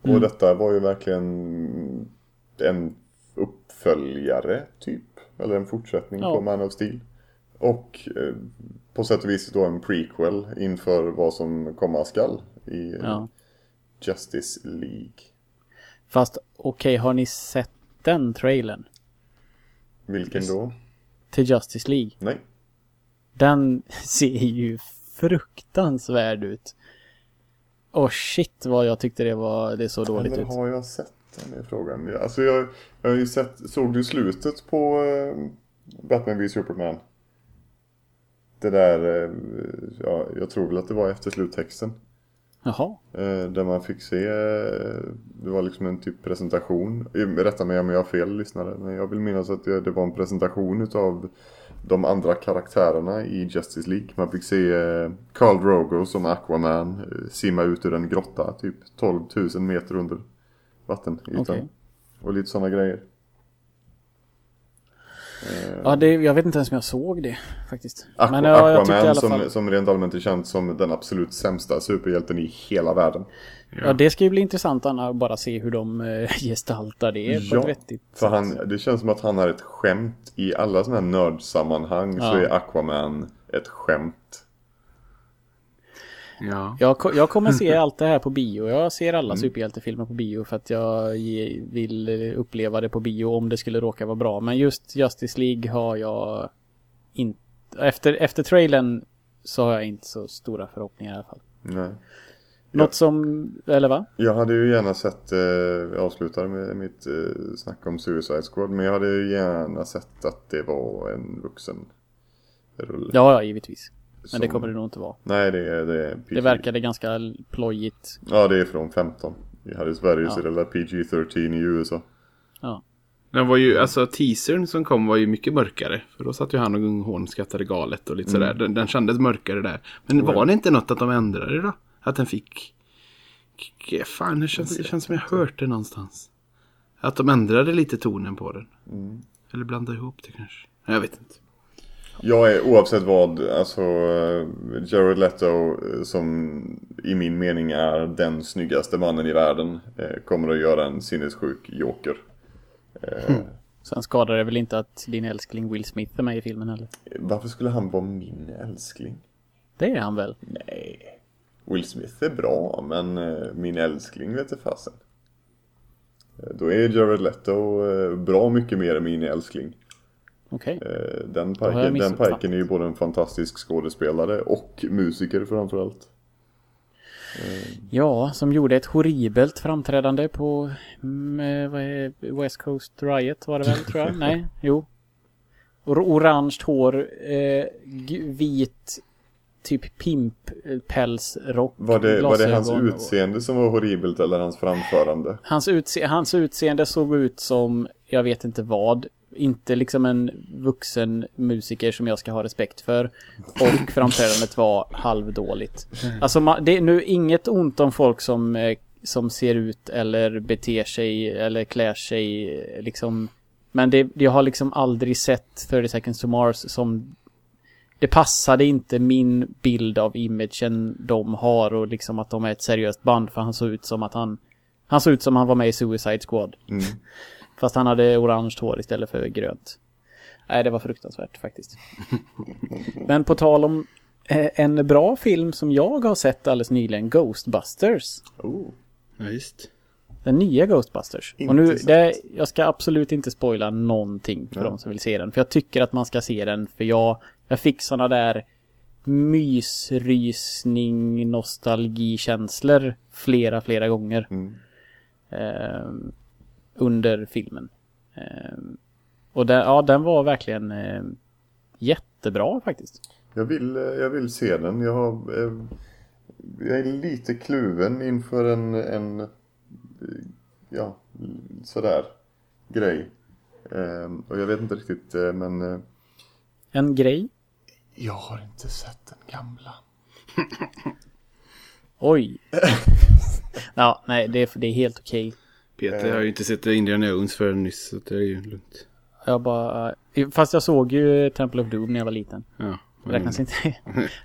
Och detta var ju verkligen en uppföljare typ. Eller en fortsättning Ja. på Man of Steel. Och eh, på sätt och vis då en prequel inför vad som komma skall i Ja. Justice League. Fast okej, har ni sett den trailern? Vilken då? Till Justice League? Nej. Den ser ju fruktansvärd ut. Och shit vad jag tyckte det var, det så dåligt Eller ut. har jag sett den är frågan. Alltså jag, jag har ju sett, såg du slutet på eh, Batman v Superman? Det där, eh, ja, jag tror väl att det var efter sluttexten. Jaha. Eh, där man fick se, eh, det var liksom en typ presentation. Rätta mig om jag har fel lyssnare. Men jag vill minnas att det, var en presentation utav de andra karaktärerna i Justice League. Man fick se eh, Khal Drogo som Aquaman simma ut ur en grotta typ 12 000 meter under vattenytan. Okej. Och lite sådana grejer. Ja, det, jag vet inte ens om jag såg det faktiskt. Aqu- Men ja, Aquaman som, som rent allmänt är känd som den absolut sämsta superhjälten i hela världen. Ja, det ska ju bli intressant att bara se hur de eh, gestaltar det på ett vettigt för han, det känns som att han är ett skämt. I alla sådana här nördsammanhang så Ja. är Aquaman ett skämt. Ja. Jag, jag kommer se allt det här på bio. Jag ser Mm. alla superhjältefilmer på bio för att jag vill uppleva det på bio om det skulle råka vara bra. Men just Justice League har jag inte... Efter, efter trailern så har jag inte så stora förhoppningar i alla fall. Nej. Något som... Eller va? Jag hade ju gärna sett, eh, jag avslutade med mitt eh, snack om Suicide Squad. Men jag hade ju gärna sett att det var en vuxen rulle. Ja, ja, givetvis. Men Som- det kommer det nog inte vara. Nej, det är, det är PG. Det verkade ganska plojigt. Ja, det är från 15. Här i Sverige så Ja. är det där PG-13 i USA. Ja. Den var ju, alltså teasern som kom var ju mycket mörkare. För då satt ju han och Gung Horn skrattade galet och lite sådär. Den, den kändes mörkare där. Men var det inte något att de ändrade det då? Att den fick... Fan, det känns, det känns som jag hört det någonstans. Att de ändrade lite tonen på den. Eller blandade ihop det kanske. Jag vet inte. Jag är oavsett vad, alltså Jared Leto eh, som i min mening är den snyggaste mannen i världen eh, kommer att göra en sinnessjuk joker. Eh, Sen skadar det väl inte att din älskling Will Smith är med i filmen heller. Varför skulle han vara min älskling? Det är han väl? Nej. Will Smith är bra, men min älskling vet fasen. Då är Jared Leto bra mycket mer än min älskling. Okej. Eh, Den pojken, den pojken är ju både en fantastisk skådespelare och musiker framförallt. Ja, som gjorde ett horribelt framträdande på mm, eh, West Coast Riot var det väl, tror jag? Nej, jo. Or orange hår, eh, vit, typ pimppälsrock, Var det, var det hans utseende som var horribelt eller hans framförande? Hans, utse hans utseende såg ut som, jag vet inte vad, inte liksom en vuxen musiker som jag ska ha respekt för. Och framträdandet var halvdåligt. Alltså det är nu inget ont om folk som, eh, som ser ut eller beter sig eller klär sig eh, liksom. Men det, jag har liksom aldrig sett 30 seconds to Mars som det passade inte min bild av imagen de har och liksom att de är ett seriöst band för han såg ut som att han han såg ut som han var med i Suicide Squad. Mm. Fast han hade orange hår istället för grönt. Nej, det var fruktansvärt faktiskt. Men på tal om eh, en bra film som jag har sett alldeles nyligen, Ghostbusters. Oh. Ja, just. Den nya Ghostbusters. Inte och nu, det, jag ska absolut inte spoila någonting för Ja. de som vill se den. För jag tycker att man ska se den, för jag, jag fick såna där mysrysning, nostalgikänslor flera, flera gånger. Mm. Under filmen. Eh, och den, ja, den var verkligen eh, jättebra faktiskt. Jag vill, eh, jag vill se den. Jag, har, eh, jag är lite kluven inför en, en eh, ja, sådär grej. Och jag vet inte riktigt, eh, men En grej. jag har inte sett den gamla. Oj. ja, nej, det är, det är helt okej. Peter har ju inte sett Indiana Jones förrän nyss, så det är ju lugnt. Jag bara... eh, Fast jag såg ju Temple of Doom när jag var liten. Ja. Det räknas inte.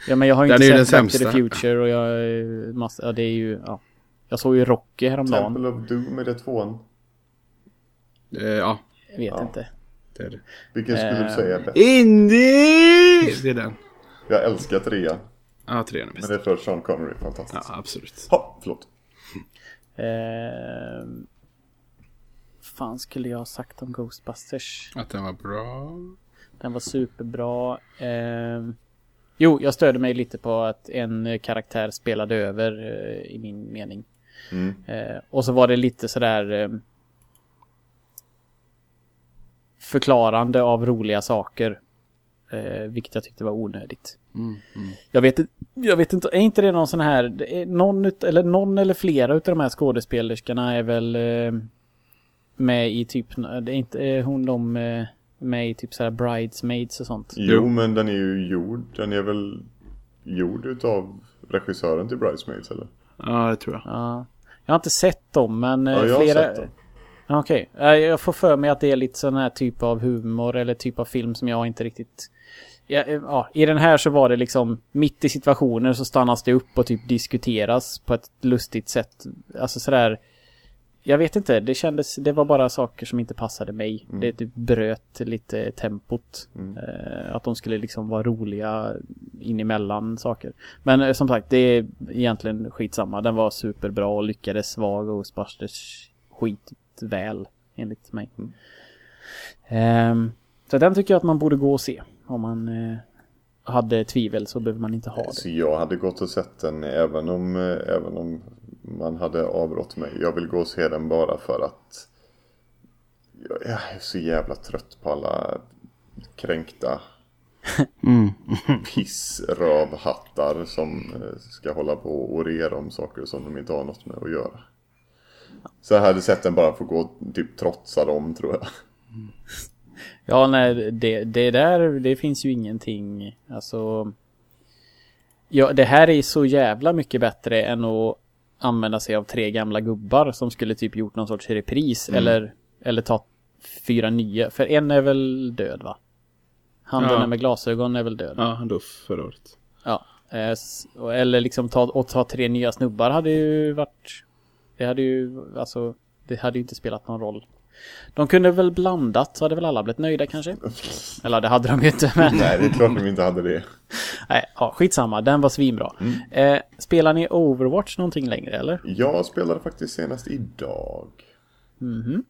ja, men jag har ju inte sett Back to the. Future och jag... eh, Massa, ja, det är ju... Ja. Jag såg ju Rocky häromdagen. Temple of Doom, är det tvåan? Eh, ja, Jag vet Ja. inte. det är det. Vilken skulle du Eh, säga är bäst? Indy! Det är den. Jag älskar trean. Ja, trean är Men bäst. det är för Sean Connery, fantastiskt. Ja, absolut. Ha, förlåt. Eh, fan skulle jag ha sagt om Ghostbusters? Att den var bra. Den var superbra. Eh, jo, jag stödde mig lite på att en karaktär spelade över eh, i min mening. Mm. Eh, och så var det lite sådär eh, förklarande av roliga saker. Eh, vilket jag tyckte var onödigt. Mm, mm. Jag vet, jag vet inte, är inte det någon sån här, någon, ut, eller någon eller flera utav de här skådespelerskorna är väl eh, med i typ, det är inte är hon de eh, med i typ så här bridesmaids och sånt? Jo, men den är ju gjord. Den är väl gjord utav regissören till Bridesmaids, eller? Ja, det tror jag. Ja. Jag har inte sett dem men eh, Ja, jag har flera... sett dem. Okej, Eh, jag får för mig att det är lite sån här typ av humor eller typ av film som jag inte riktigt... Ja, eh, ja, I den här så var det liksom mitt i situationer så stannas det upp och typ diskuteras på ett lustigt sätt. Alltså sådär... Jag vet inte, det kändes, det var bara saker som inte passade mig. Mm. Det typ bröt lite tempot. Mm. Eh, att de skulle liksom vara roliga in emellan saker. Men eh, som sagt, det är egentligen skitsamma. Den var superbra och lyckades vara Ghostbusters skitväl, enligt mig. Mm. Ehm, så den tycker jag att man borde gå och se. Om man eh, hade tvivel så behöver man inte ha det. Så jag hade gått och sett den även om, eh, även om man hade avrått mig. Jag vill gå och se den bara för att jag är så jävla trött på alla kränkta Mm. pissrövhattar som eh, ska hålla på och orera om saker som de inte har något med att göra. Så jag hade sett den bara för att gå och typ trotsa dem tror jag. Ja, nej, det, det där, det finns ju ingenting, alltså... Ja, det här är så jävla mycket bättre än att använda sig av tre gamla gubbar som skulle typ gjort någon sorts repris Mm. eller, eller ta fyra nya. För en är väl död va? Han Ja. med glasögon är väl död. Ja, han dog förra året. Ja. Eh, Eller liksom ta, och ta tre nya snubbar hade ju varit... Det hade ju, alltså, det hade ju inte spelat någon roll. De kunde väl blandat så hade väl alla blivit nöjda kanske? Eller det hade de ju inte men... Nej, det är klart de inte hade det. Nej, ja, skitsamma. Den var svinbra. Eh, spelar ni Overwatch någonting längre eller? Jag spelade faktiskt senast idag. Mhm.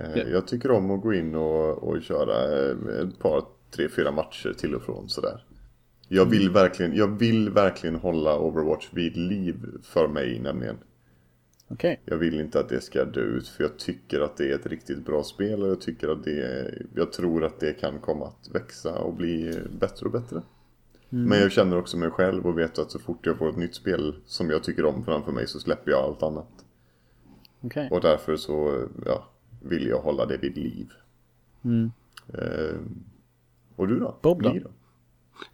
Eh, Jag tycker om att gå in och, och köra eh, ett par, tre, fyra matcher till och från sådär. Jag vill verkligen, jag vill verkligen hålla Overwatch vid liv för mig nämligen. Okej. Jag vill inte att det ska dö ut för jag tycker att det är ett riktigt bra spel och jag tycker att det jag tror att det kan komma att växa och bli bättre och bättre. Men jag känner också mig själv och vet att så fort jag får ett nytt spel som jag tycker om framför mig så släpper jag allt annat. Okej. Och därför så ja, vill jag hålla det vid liv. Mm. Eh, och du då? Bob då? Då?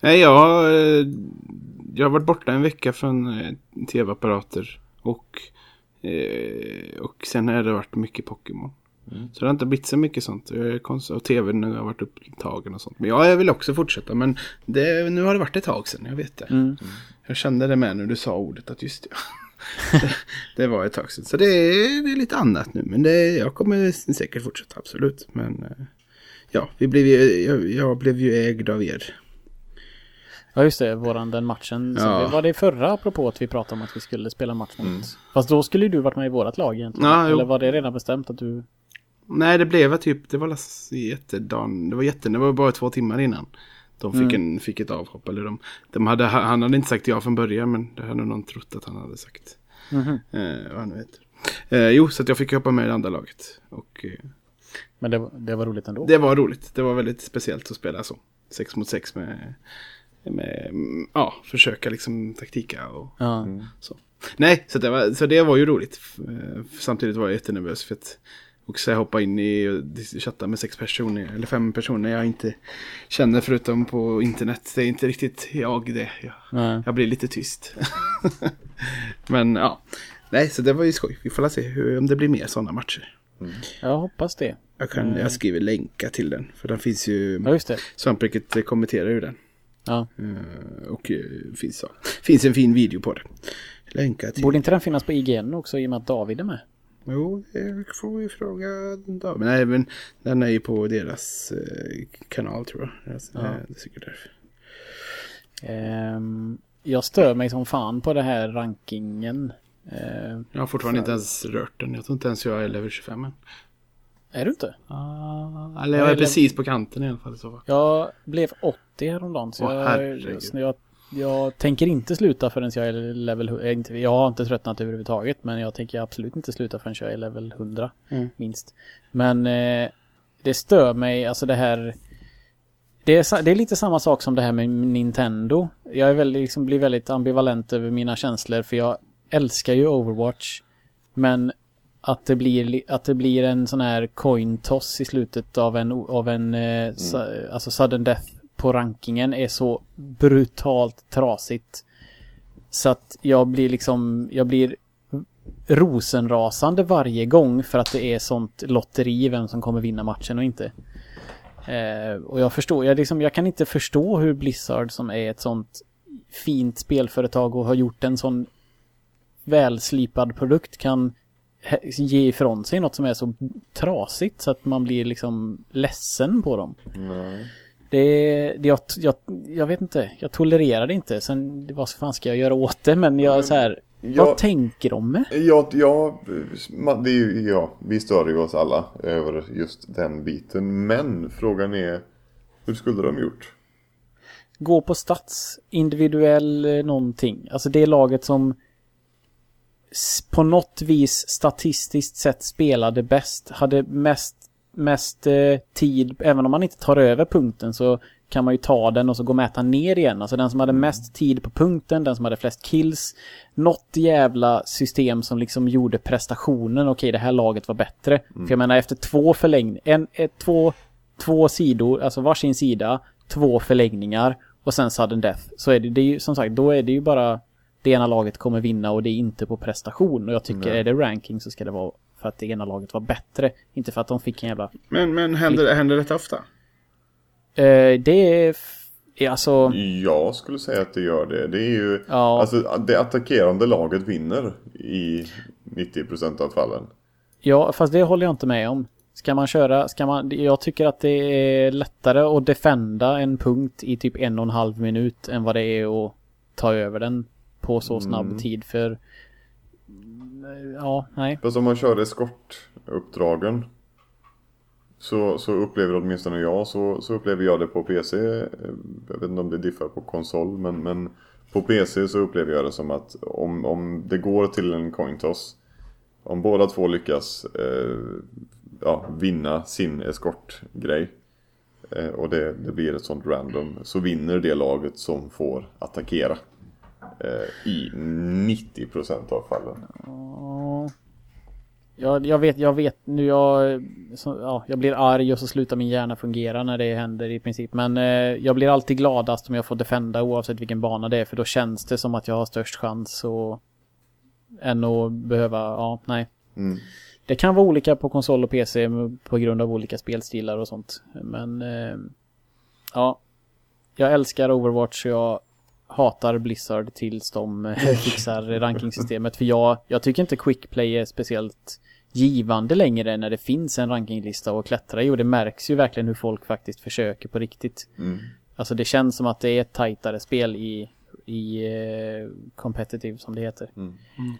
Nej, jag, eh, jag har varit borta en vecka från eh, tv-apparater. Och, eh, och sen har det varit mycket Pokémon. Så det har inte blivit så mycket sånt. Konst- Och tvn har varit upptagen och sånt. Men ja, jag vill också fortsätta. Men det, nu har det varit ett tag sedan, jag vet det. Mm. Jag kände det med när du sa ordet att just det. det, det var ett tag sedan. Så det är, det är lite annat nu. Men det, jag kommer säkert fortsätta, absolut. Men eh, ja, vi blev ju, jag, jag blev ju ägd av er. Ja just det, våran den matchen. Ja. vi- Var det förra apropå att vi pratade om att vi skulle spela match mot? Fast då skulle ju du varit med i vårat lag egentligen. Ja, jo. Eller var det redan bestämt att du... Nej, det blev typ, det var jättedagen, det var jätte, det var bara två timmar innan. De fick, en, fick ett avhopp, eller de, de hade, han hade inte sagt ja från början, men det hade någon trott att han hade sagt. Mhm. Eh, vad han heter. Eh, jo, så jag fick hoppa med i det andra laget. Och eh, Men det, det var roligt ändå. det var roligt, det var väldigt speciellt att spela så. Sex mot sex med, med mm, ja, försöka liksom taktika och Ja. så. Nej, så det, var, så det var ju roligt. Eh, Samtidigt var jag jättenervös för att också hoppa in i och chatta med sex personer, eller fem personer jag inte känner förutom på internet. Det är inte riktigt jag det. Jag, Nej. jag blir lite tyst. Men ja, nej, så det var ju skoj. Vi får se hur, om det blir mer sådana matcher. Jag hoppas det. Jag, kan, jag skriver länka till den, för den finns ju, Ja just det. Svampriket kommenterar ju den. Ja. Eh, Och eh, finns, ja, finns en fin video på det. Länka till. Borde inte den finnas på IGN också i och med att David är med? Jo, det får vi fråga David. Men nej, men den är ju på deras eh, kanal tror jag. Deras, Ja. det är säkert därför. Ehm, jag stör mig som fan på det här rankingen. Ehm, Jag har fortfarande inte ens rört den. Jag tror inte ens jag är level 25 än. är du inte? Ah, eller jag är Eller- precis på kanten i alla fall. Så. Jag blev 80 häromdagen så Åh, jag, så jag, jag tänker inte sluta förrän jag är level 100. Jag, har inte tröttnat överhuvudtaget men jag tänker absolut inte sluta förrän jag är level 100 Mm. minst. Men eh, det stör mig, alltså det här det är, det är lite samma sak som det här med Nintendo. Jag är väldigt, liksom, blir väldigt ambivalent över mina känslor för jag älskar ju Overwatch. Men att det blir, li- att det blir en sån här coin toss i slutet av en, av en eh, sa, alltså sudden death på rankingen är så brutalt trasigt. Så att jag blir liksom, jag blir rosenrasande varje gång för att det är sånt lotteri vem som kommer vinna matchen och inte. Eh, och jag förstår, jag, liksom, jag kan inte förstå hur Blizzard som är ett sånt fint spelföretag och har gjort en sån välslipad produkt kan ge ifrån sig något som är så trasigt så att man blir liksom ledsen på dem. Nej. Det, det jag, jag, jag vet inte, jag tolererar det inte. Sen vad fan ska jag göra åt det? Men jag är så här, Jag- vad tänker de med? Ja, ja, det är ju, ja, vi stör ju oss alla över just den biten. Men frågan är, hur skulle de gjort? Gå på stats, individuell eh, någonting. Alltså det laget som på något vis statistiskt sett spelade bäst, hade mest, mest eh, tid, även om man inte tar över punkten så kan man ju ta den och så gå och mäta ner igen. Alltså den som hade mest tid på punkten, den som hade flest kills. Något jävla system som liksom gjorde prestationen, okej det här laget var bättre. För jag menar efter två förlängningar, en, ett, två, två sidor, alltså varsin sida, två förlängningar och sen sudden death. Så är det, det är ju som sagt, då är det ju bara det ena laget kommer vinna och det är inte på prestation. Och jag tycker Nej. är det ranking så ska det vara för att det ena laget var bättre. Inte för att de fick en jävla... Men, men händer, händer detta ofta? Eh, det är, alltså... Jag skulle säga att det gör det. Det är ju, Ja. alltså det attackerande laget vinner i 90% av fallen. Ja, fast det håller jag inte med om. Ska man köra, ska man, jag tycker att det är lättare att defenda en punkt i typ en och en halv minut än vad det är att ta över den på så snabb tid för... Ja, nej. Fast om man kör eskortuppdragen så, så upplever åtminstone jag, så, så upplever jag det på PC. Jag vet inte om det diffar på konsol, men, men på PC så upplever jag det som att om, om det går till en coin toss, om båda två lyckas eh, ja, vinna sin eskortgrej eh, och det, det blir ett sånt random, så vinner det laget som får attackera. Eh, I 90% av fallen. Ja. Jag, jag vet, jag vet nu jag, så, ja, jag blir arg och så slutar min hjärna fungera när det händer i princip. Men eh, jag blir alltid gladast om jag får defenda oavsett vilken bana det är för då känns det som att jag har störst chans och än att behöva, ja, nej. Mm. Det kan vara olika på konsol och PC på grund av olika spelstilar och sånt. Men eh, ja, jag älskar Overwatch jag hatar Blizzard tills de eh, fixar rankingsystemet. För jag, jag tycker inte quickplay är speciellt givande längre när det finns en rankinglista att klättra i. Och det märks ju verkligen hur folk faktiskt försöker på riktigt. Mm. Alltså det känns som att det är ett tajtare spel i, i eh, competitive som det heter.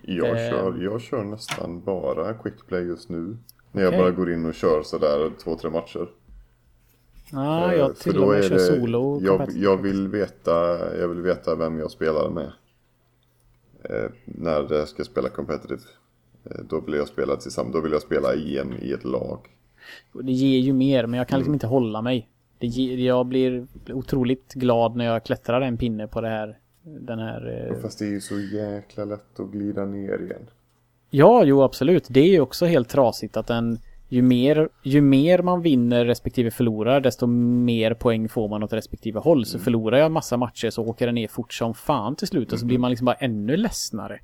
Jag, Eh. kör, jag kör nästan bara quickplay just nu. När jag Okej. bara går in och kör sådär två, tre matcher. Ja, Eh, jag till och med kör solo jag, jag, vill veta, jag vill veta vem jag spelar med. Eh, när jag ska spela competitive. Eh, då vill jag spela tillsammans, då vill jag spela i, en, i ett lag. Det ger ju mer, men jag kan Mm. liksom inte hålla mig. Det ger, jag blir otroligt glad när jag klättrar en pinne på det här. Den här... eh, Fast det är ju så jäkla lätt att glida ner igen. Ja, jo absolut. Det är ju också helt trasigt att den... Ju mer, ju mer man vinner respektive förlorar, desto mer poäng får man åt respektive håll. Så förlorar jag massa matcher så åker den ner fort som fan till slut och så blir man liksom bara ännu ledsnare.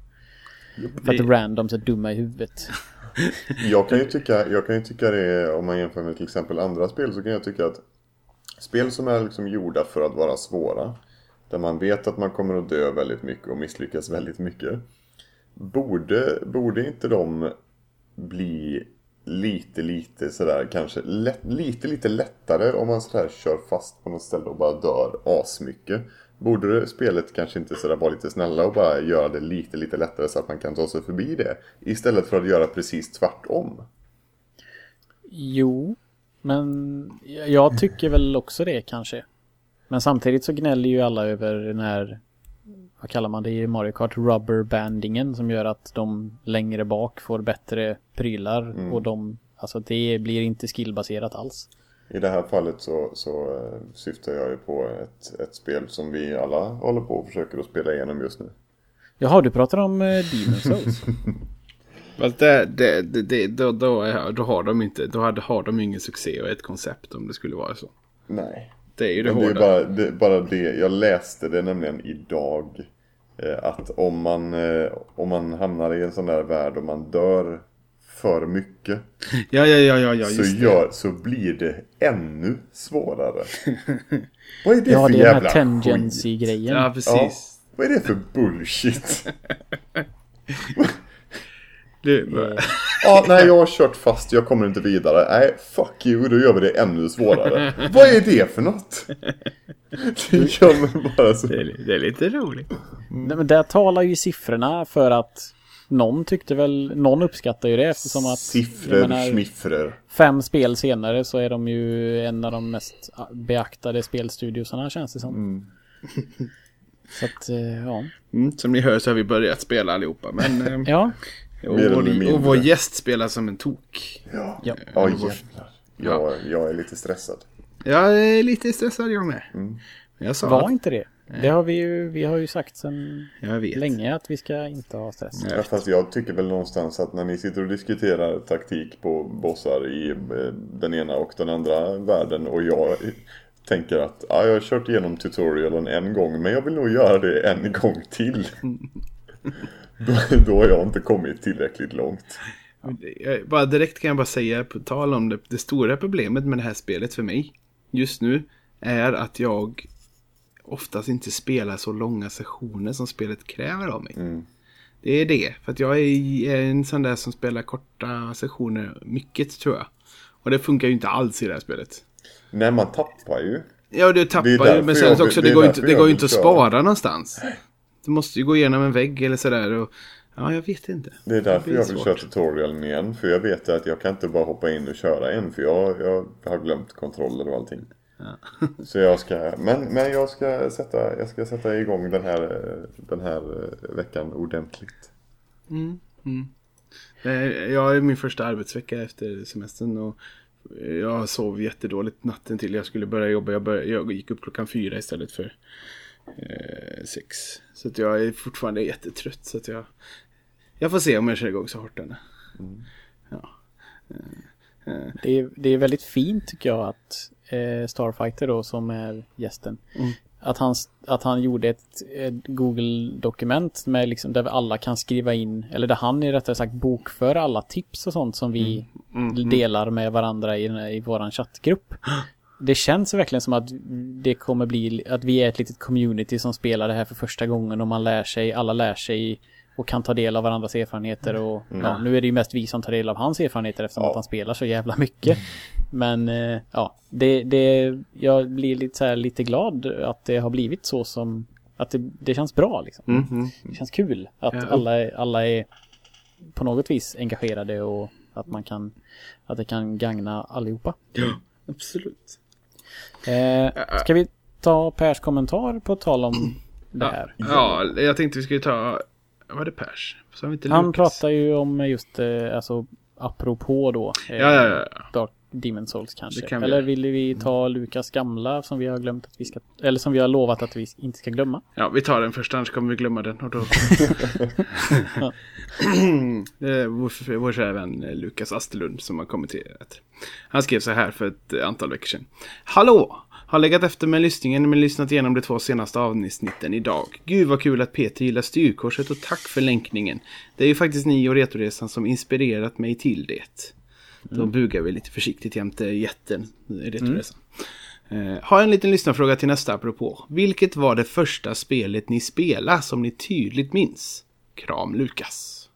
För att randoms är dumma i huvudet. Jag kan ju tycka, jag kan ju tycka det, om man jämför med till exempel andra spel, så kan jag tycka att spel som är liksom gjorda för att vara svåra, där man vet att man kommer att dö väldigt mycket och misslyckas väldigt mycket, borde, borde inte de bli lite, lite sådär kanske lätt, lite, lite lättare om man sådär kör fast på något ställe och bara dör asmycket? Borde spelet kanske inte sådär vara lite snälla och bara göra det lite, lite lättare så att man kan ta sig förbi det? Istället för att göra precis tvärtom. Jo, men jag tycker väl också det kanske. Men samtidigt så gnäller ju alla över den här, vad kallar man det i Mario Kart, rubberbandingen som gör att de längre bak får bättre prylar och de, alltså det blir inte skillbaserat alls. I det här fallet så, så eh, syftar jag ju på ett, ett spel som vi alla håller på och försöker att spela igenom just nu. Jaha, du pratar om eh, Demon Souls? Fast det, det, det, då, då, då har de inte, då har de ingen succé och ett koncept om det skulle vara så. Nej. Det är ju det det är hårda. bara det, bara det. Jag läste det nämligen idag. Eh, att om man, eh, om man hamnar i en sån där värld och man dör för mycket. Ja, ja, ja, ja, ja så, gör, så blir det ännu svårare. Vad är det ja, för det är den jävla här skit? tangency-grejen. Ja, Ja, precis. vad är det för bullshit? Du, Ja, nej jag har kört fast, jag kommer inte vidare. Nej, fuck you, då gör vi det ännu svårare. Vad är det för något? Det gör mig bara så... det, är, det är lite roligt. Nej, men där talar ju siffrorna för att någon tyckte väl, någon uppskattar ju det eftersom att Siffror, menar, schmiffror. fem spel senare så är de ju en av de mest beaktade spelstudiosarna känns det som. Så att, eh, ja. Mm, som ni hör så har vi börjat spela allihopa. Men, eh, Ja, och, vår, och vår gäst spelar som en tok. Ja, Ja. ja jävlar. Jag, jag är lite stressad. Jag är lite stressad jag med. Jag sa var att, inte det. Det har vi ju, vi har ju sagt sedan länge att vi ska inte ha stress. Ja, fast jag tycker väl någonstans att när ni sitter och diskuterar taktik på bossar i eh, den ena och den andra världen och jag tänker att ja, jag har kört igenom tutorialen en gång men jag vill nog göra det en gång till. då, då har jag inte kommit tillräckligt långt. Bara direkt kan jag bara säga, på tal om det, det stora problemet med det här spelet för mig just nu är att jag oftast inte spelar så långa sessioner som spelet kräver av mig. Mm. Det är det. För att jag är en sån där som spelar korta sessioner mycket tror jag. Och det funkar ju inte alls i det här spelet. Nej, man tappar ju. Ja, du tappar ju. Men sen också, det går ju inte, det går inte att spara någonstans. Du måste ju gå igenom en vägg eller sådär. Och, ja, jag vet inte. Det är därför blir jag vill svårt. köra tutorialen igen. För jag vet att jag kan inte bara hoppa in och köra en. För jag, jag har glömt kontroller och allting. Så jag ska, men, men jag ska sätta, jag ska sätta igång den här, den här veckan ordentligt. Eh, Jag är min första arbetsvecka efter semestern och jag sov jättedåligt natten till jag skulle börja jobba. Jag, började, jag gick upp klockan fyra istället för eh, sex. Så att jag är fortfarande jättetrött. Så att jag, jag får se om jag kör igång så hårt än. Det är, det är väldigt fint tycker jag att eh, Starfighter då som är gästen. Att, han, att han gjorde ett, ett Google-dokument med liksom där alla kan skriva in, eller där han är rättare sagt bokför alla tips och sånt som vi delar med varandra i, den i våran chattgrupp. Det känns verkligen som att det kommer bli, att vi är ett litet community som spelar det här för första gången och man lär sig, alla lär sig och kan ta del av varandras erfarenheter och ja, nu är det ju mest vi som tar del av hans erfarenheter eftersom Ja. att han spelar så jävla mycket. Men eh, ja, det, det, jag blir lite så här lite glad att det har blivit så som, att det, det känns bra liksom. Mm, mm. Det känns kul att Ja. alla, alla är på något vis engagerade och att man kan, att det kan gagna allihopa. Ja, absolut. Eh, ska vi ta Pers kommentar på tal om det här? Ja, jag tänkte vi skulle ta... Var det Pers? Så har vi inte Han pratar ju om just, eh, alltså apropå då. eh, Ja, ja, ja, ja. Dark Demon Souls kanske. Kan eller vill vi ta Lukas gamla som vi har glömt att vi ska, eller som vi har lovat att vi inte ska glömma. Ja, vi tar den först, annars kommer vi glömma den. Och då... Vår, vår kära vän eh, Lukas Asterlund som har kommenterat. Han skrev så här för ett eh, antal veckor sedan. Hallå! Har legat efter med lyssningen men lyssnat igenom de två senaste avsnitten idag. Gud vad kul att Peter gillar styrkorset och tack för länkningen. Det är ju faktiskt ni och Retoresan som inspirerat mig till det. Då bugar vi lite försiktigt jämte jätten, Retoresan. Eh, har en liten lyssnarfråga till nästa apropå. Vilket var det första spelet ni spelade som ni tydligt minns? Kram Lukas.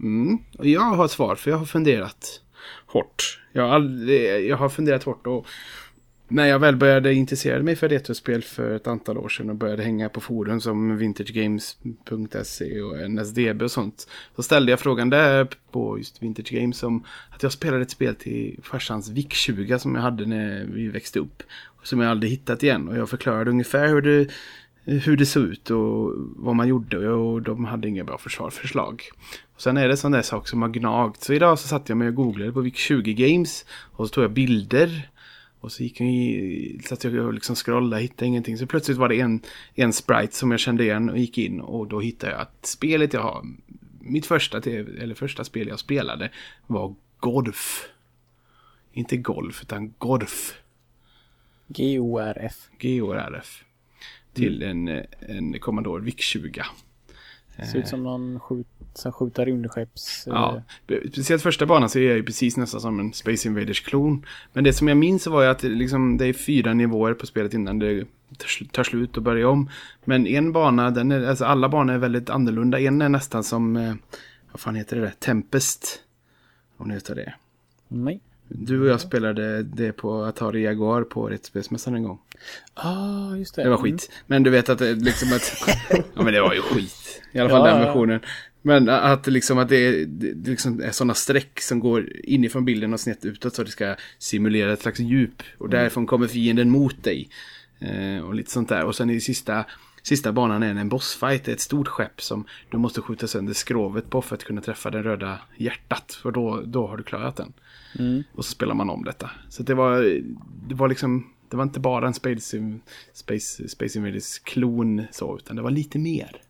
Mm. Och jag har ett svar för jag har funderat hårt. Jag har, aldrig, jag har funderat hårt och när jag väl började intressera mig för retrospel för ett antal år sedan och började hänga på forum som vintagegames.se och NSDB och sånt. Så ställde jag frågan där på just Vintage Games om att jag spelade ett spel till farsans VIC-20 som jag hade när vi växte upp. Som jag aldrig hittat igen och jag förklarade ungefär hur det, hur det såg ut och vad man gjorde och de hade inga bra försvarförslag. Sen är det sån där sak som har gnagt. Så idag så satt jag mig och googlade på VIC-20 Games och så tog jag bilder och så gick jag i, satt jag och liksom scrollade, hittade ingenting. Så plötsligt var det en, en sprite som jag kände igen och gick in och då hittade jag att spelet jag har, mitt första, TV eller första spel jag spelade var Golf. Inte golf utan Gorf. G-O-R-F. G-O-R-F. Till en, en Commodore VIC-20. Ser ut som någon skjut, så skjuta rymdskepps... eh, Ja, speciellt första banan så är jag ju precis nästan som en Space Invaders-klon. Men det som jag minns var ju att det, liksom, det är fyra nivåer på spelet innan det tar sl- tar slut och börjar om. Men en bana, den är, alltså alla banor är väldigt annorlunda. En är nästan som, eh, vad fan heter det där? Tempest. Om ni vet vad det är. Nej. Du och jag spelade det på Atari Jaguar på Rättsspelsmässan en gång. Ah, just det. Det var Mm. skit. Men du vet att det liksom att... ja men det var ju skit. I alla fall Ja, den ja. versionen. Men att liksom att det, är, det liksom är sådana streck som går inifrån bilden och snett utåt så att det ska simulera ett slags djup. Och därifrån kommer fienden mot dig. Eh, och lite sånt där. Och sen i sista, sista banan är en bossfight. Det är ett stort skepp som du måste skjuta sönder skrovet på för att kunna träffa det röda hjärtat. För då, då har du klarat den. Och så spelar man om detta. Så det var, det var liksom, det var inte bara en Space, Space, Space Invaders klon så, utan det var lite mer.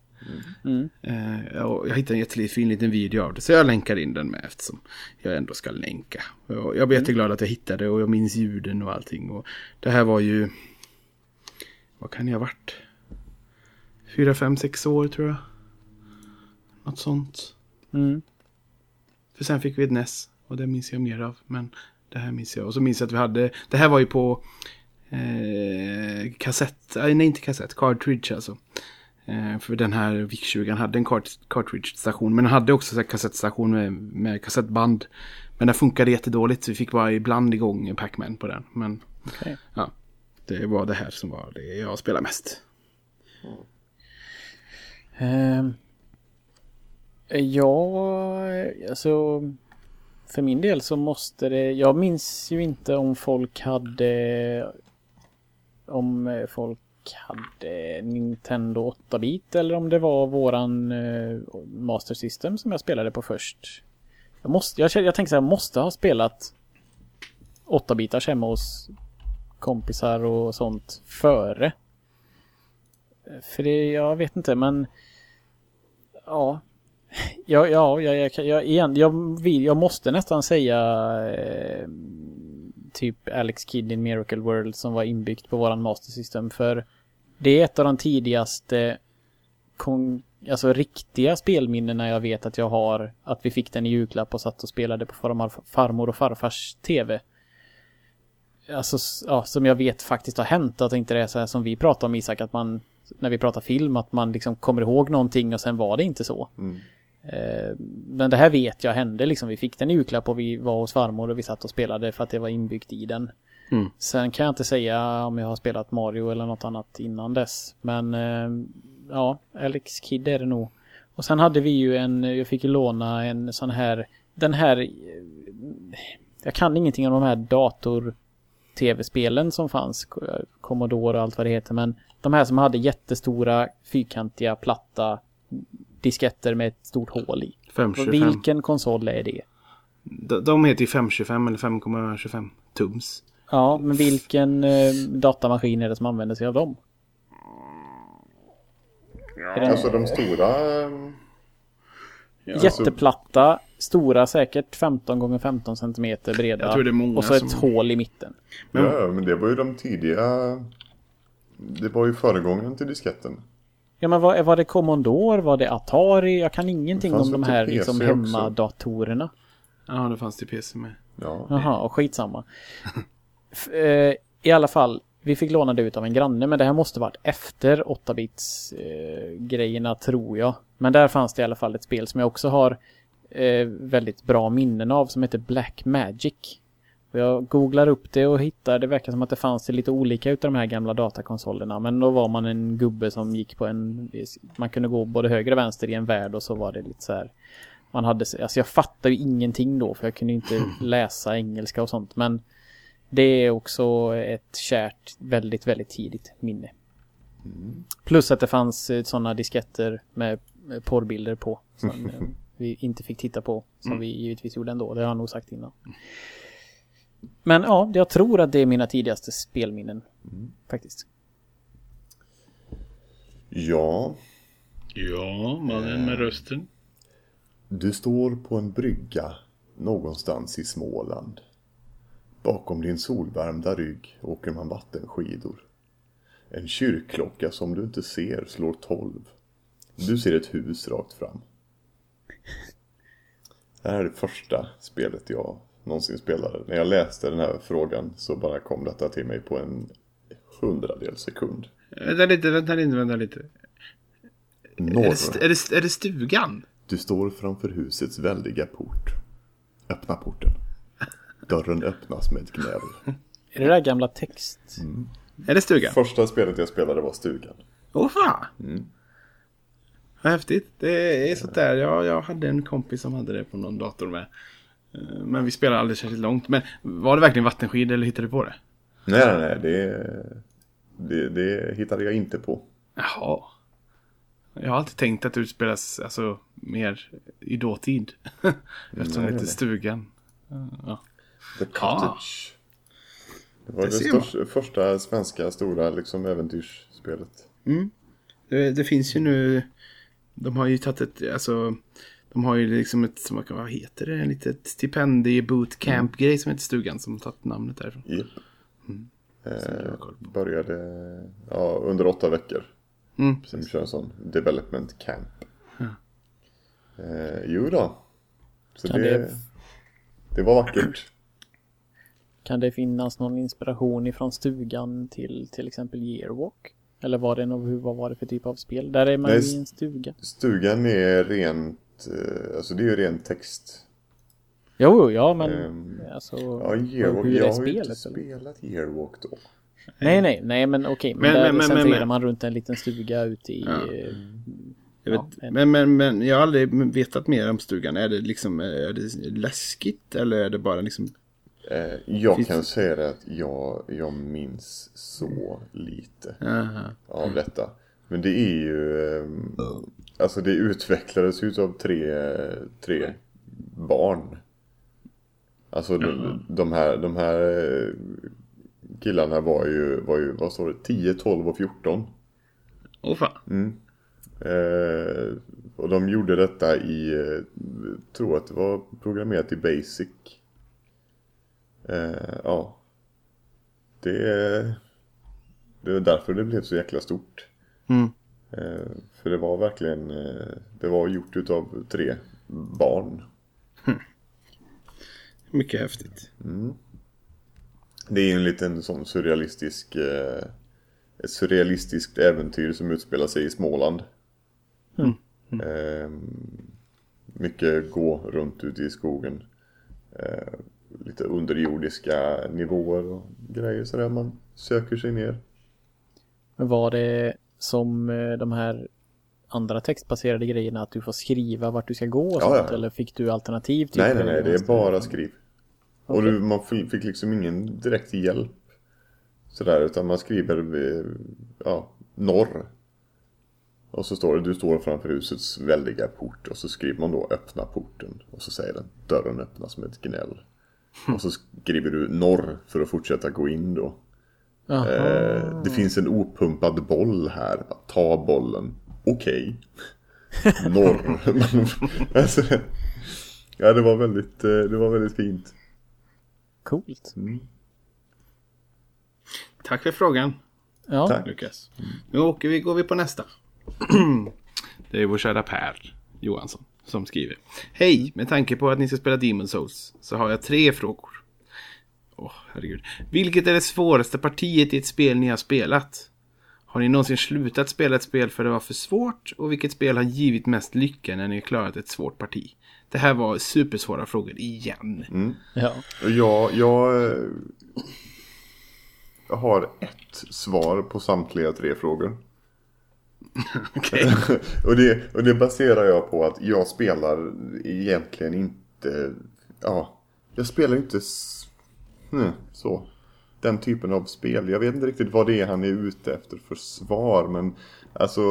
Mm. Eh, och jag hittade en jättefin liten video av det, så jag länkar in den med eftersom jag ändå ska länka. Jag blir jätteglad att jag hittade och jag minns ljuden och allting. Och det här var ju, vad kan jag ha varit? Fyra, fem, sex år tror jag. Något sånt. Mm. För sen fick vi ett NES och det minns jag mer av. Men Det här minns jag. Och så minns jag att vi hade, det här var ju på eh, kassett, nej inte kassett, cartridge alltså. Eh, för den här VIC-20 hade en cart cartridge-station. Men den hade också en kassettstation med, med kassettband. Men den funkade jättedåligt så vi fick bara ibland igång Pac-Man på den. Men Okej. ja, det var det här som var det jag spelade mest. Ehm, ja, alltså för min del så måste det, jag minns ju inte om folk hade om folk hade Nintendo 8-bit eller om det var våran eh, Master System som jag spelade på först. Jag, måste, jag, jag tänkte så här, jag måste ha spelat 8-bitars hemma hos kompisar och sånt före. För det, jag vet inte men Ja. Ja, ja, jag, jag, kan- jag, igen, jag, vill, jag måste nästan säga eh, typ Alex Kidd in Miracle World som var inbyggt på våran Master System. För det är ett av de tidigaste kon, alltså riktiga spelminnena jag vet att jag har. Att vi fick den i julklapp och satt och spelade på farmor, farmor och farfars tv. Alltså, ja, som jag vet faktiskt har hänt. Att det inte är så här som vi pratar om Isak, att man när vi pratar film, att man liksom kommer ihåg någonting och sen var det inte så. Mm. Eh, Men det här vet jag hände liksom. Vi fick den i julklapp och vi var hos farmor och vi satt och spelade för att det var inbyggt i den. Mm. Sen kan jag inte säga om jag har spelat Mario eller något annat innan dess. Men eh, ja, Alex Kidd är det nog. Och sen hade vi ju en, jag fick ju låna en sån här, den här, eh, jag kan ingenting om de här dator tv-spelen som fanns, Commodore och allt vad det heter, men de här som hade jättestora fyrkantiga platta disketter med ett stort hål i. 525. Vilken konsol är det? De, de heter ju 525 eller 5,25 tums. Ja, men vilken eh, datamaskin är det som använder sig av dem? Är det Alltså de stora... ehm, alltså- jätteplatta, stora säkert 15 gånger 15 centimeter breda. Jag tror det är många och så ett som- hål i mitten. Men- Ja, men det var ju de tidiga... Det var ju föregångaren till disketten. Ja men var, var det Commodore? Var det Atari? Jag kan ingenting om de till här liksom, hemmadatorerna. Ja, det fanns det PC med. Ja. Jaha, och skitsamma. F- eh, I alla fall, vi fick låna det ut av en granne, men det här måste varit efter 8-bits eh, tror jag. Men där fanns det i alla fall ett spel som jag också har eh, väldigt bra minnen av som heter Black Magic. Jag googlar upp det och hittar, det verkar som att det fanns lite olika utav de här gamla datakonsolerna. Men då var man en gubbe som gick på en, man kunde gå både höger och vänster i en värld och så var det lite så här man hade, alltså jag fattar ju ingenting då för jag kunde inte läsa engelska och sånt. Men det är också ett kärt, väldigt, väldigt tidigt minne. Plus att det fanns sådana disketter med eh, porrbilder på. Som eh, vi inte fick titta på. Som vi givetvis gjorde ändå. Det har jag nog sagt innan. Men ja, jag tror att det är mina tidigaste spelminnen. Faktiskt. Ja, Ja, mannen med rösten. du står på en brygga någonstans i Småland. Bakom din solvärmda rygg åker man vattenskidor. En kyrkklocka som du inte ser slår tolv. Du ser ett hus rakt fram. Det här är det första spelet jag någonsin spelade. När jag läste den här frågan så bara kom detta till mig på en hundradel sekund. Vänta lite, vänta lite, vänta lite. Är det, är, det, är det stugan? Du står framför husets väldiga port. Öppna porten. Dörren öppnas med ett gnäll. Är det där gamla text? Är det stugan? Första spelet jag spelade var Stugan. Åh fan! Vad häftigt. Det är sånt där. Jag, jag hade en kompis som hade det på någon dator med. Eh, Men vi spelade aldrig särskilt långt. Men var det verkligen vattenskid eller hittade du på det? Nej, nej, nej. Det, det, det hittade jag inte på. Jaha. Jag har alltid tänkt att det utspelas alltså, mer i dåtid. Eftersom det heter stugan. Ja. The Cottage. Det var Det det, största, första svenska stora liksom, äventyrsspelet. Det, det finns ju nu. De har ju tagit ett, alltså. De har ju liksom ett, vad heter det, en litet stipendie bootcamp grej som heter stugan som tagit namnet därifrån. Yep. Mm. Eh, började ja, under åtta veckor. Mm. Sen kör en sån development camp. Eh, jo då. Så det, det- det var vackert. Kan det finnas någon inspiration ifrån stugan till till exempel Yearwalk? Eller var det någon, hur- vad var det för typ av spel? Där är man Nej, i en stuga. Stugan är rent, alltså det är ju ren text. Jo, ja men Ehm, alltså Ja, Yearwalk, hur är jag har ju inte spelet? spelat Yearwalk då. Nej, nej, nej, men okej. Men, Men- där men- men- centrerar men- man runt en liten stuga ute i... Ja. eh, Jag Ja, vet, en- men, men, men jag har aldrig vetat mer om stugan. Är det liksom är det läskigt eller är det bara liksom... Eh, jag Finns- kan säga att jag, jag minns så lite Aha. av detta. Men det är ju, eh, alltså det utvecklades ju av tre, tre barn. Alltså de, de här, de här eh, killarna var ju, var ju, vad står det, 10, 12 och 14. Åh fan. Eh, och de gjorde detta i, eh, tror att det var programmerat i Basic. Eh, ja. Det, det är därför det blev så jäkla stort. Mm. Eh, för det var verkligen, eh, det var gjort utav tre barn. Mycket häftigt. Det är ju en liten sån surrealistisk, eh, ett surrealistiskt äventyr som utspelar sig i Småland. Eh, mycket gå runt ute i skogen. Lite underjordiska nivåer och grejer sådär man söker sig ner. Men var det som eh, de här andra textbaserade grejerna att du får skriva vart du ska gå och Ja, sånt? ja. Eller fick du alternativ? Typ, nej, nej, nej, det är bara skriv. Och Okej. du, man fi- fick liksom ingen direkt hjälp. Sådär, utan man skriver, eh, ja, norr. Och så står det, du står framför husets väldiga port och så skriver man då öppna porten. Och så säger den, dörren öppnas med ett gnäll. Och så skriver du norr för att fortsätta gå in då. Eh, det finns en opumpad boll här, ta bollen. Okej. Norr. alltså, ja, det var väldigt, eh, det var väldigt fint. Coolt. Tack för frågan Ja, Tack. Lukas. Nu åker vi, går vi på nästa. det är vår kära Per Johansson som skriver. Hej! Med tanke på att ni ska spela Demon Souls så har jag tre frågor. Åh, herregud. Vilket är det svåraste partiet i ett spel ni har spelat? Har ni någonsin slutat spela ett spel för det var för svårt? Och vilket spel har givit mest lycka när ni har klarat ett svårt parti? Det här var supersvåra frågor igen. ja. Och jag, har ett svar på samtliga tre frågor. Okej. och, det, och det baserar jag på att jag spelar egentligen inte, ja, jag spelar inte hmm, så. Den typen av spel. Jag vet inte riktigt vad det är han är ute efter för svar. Men alltså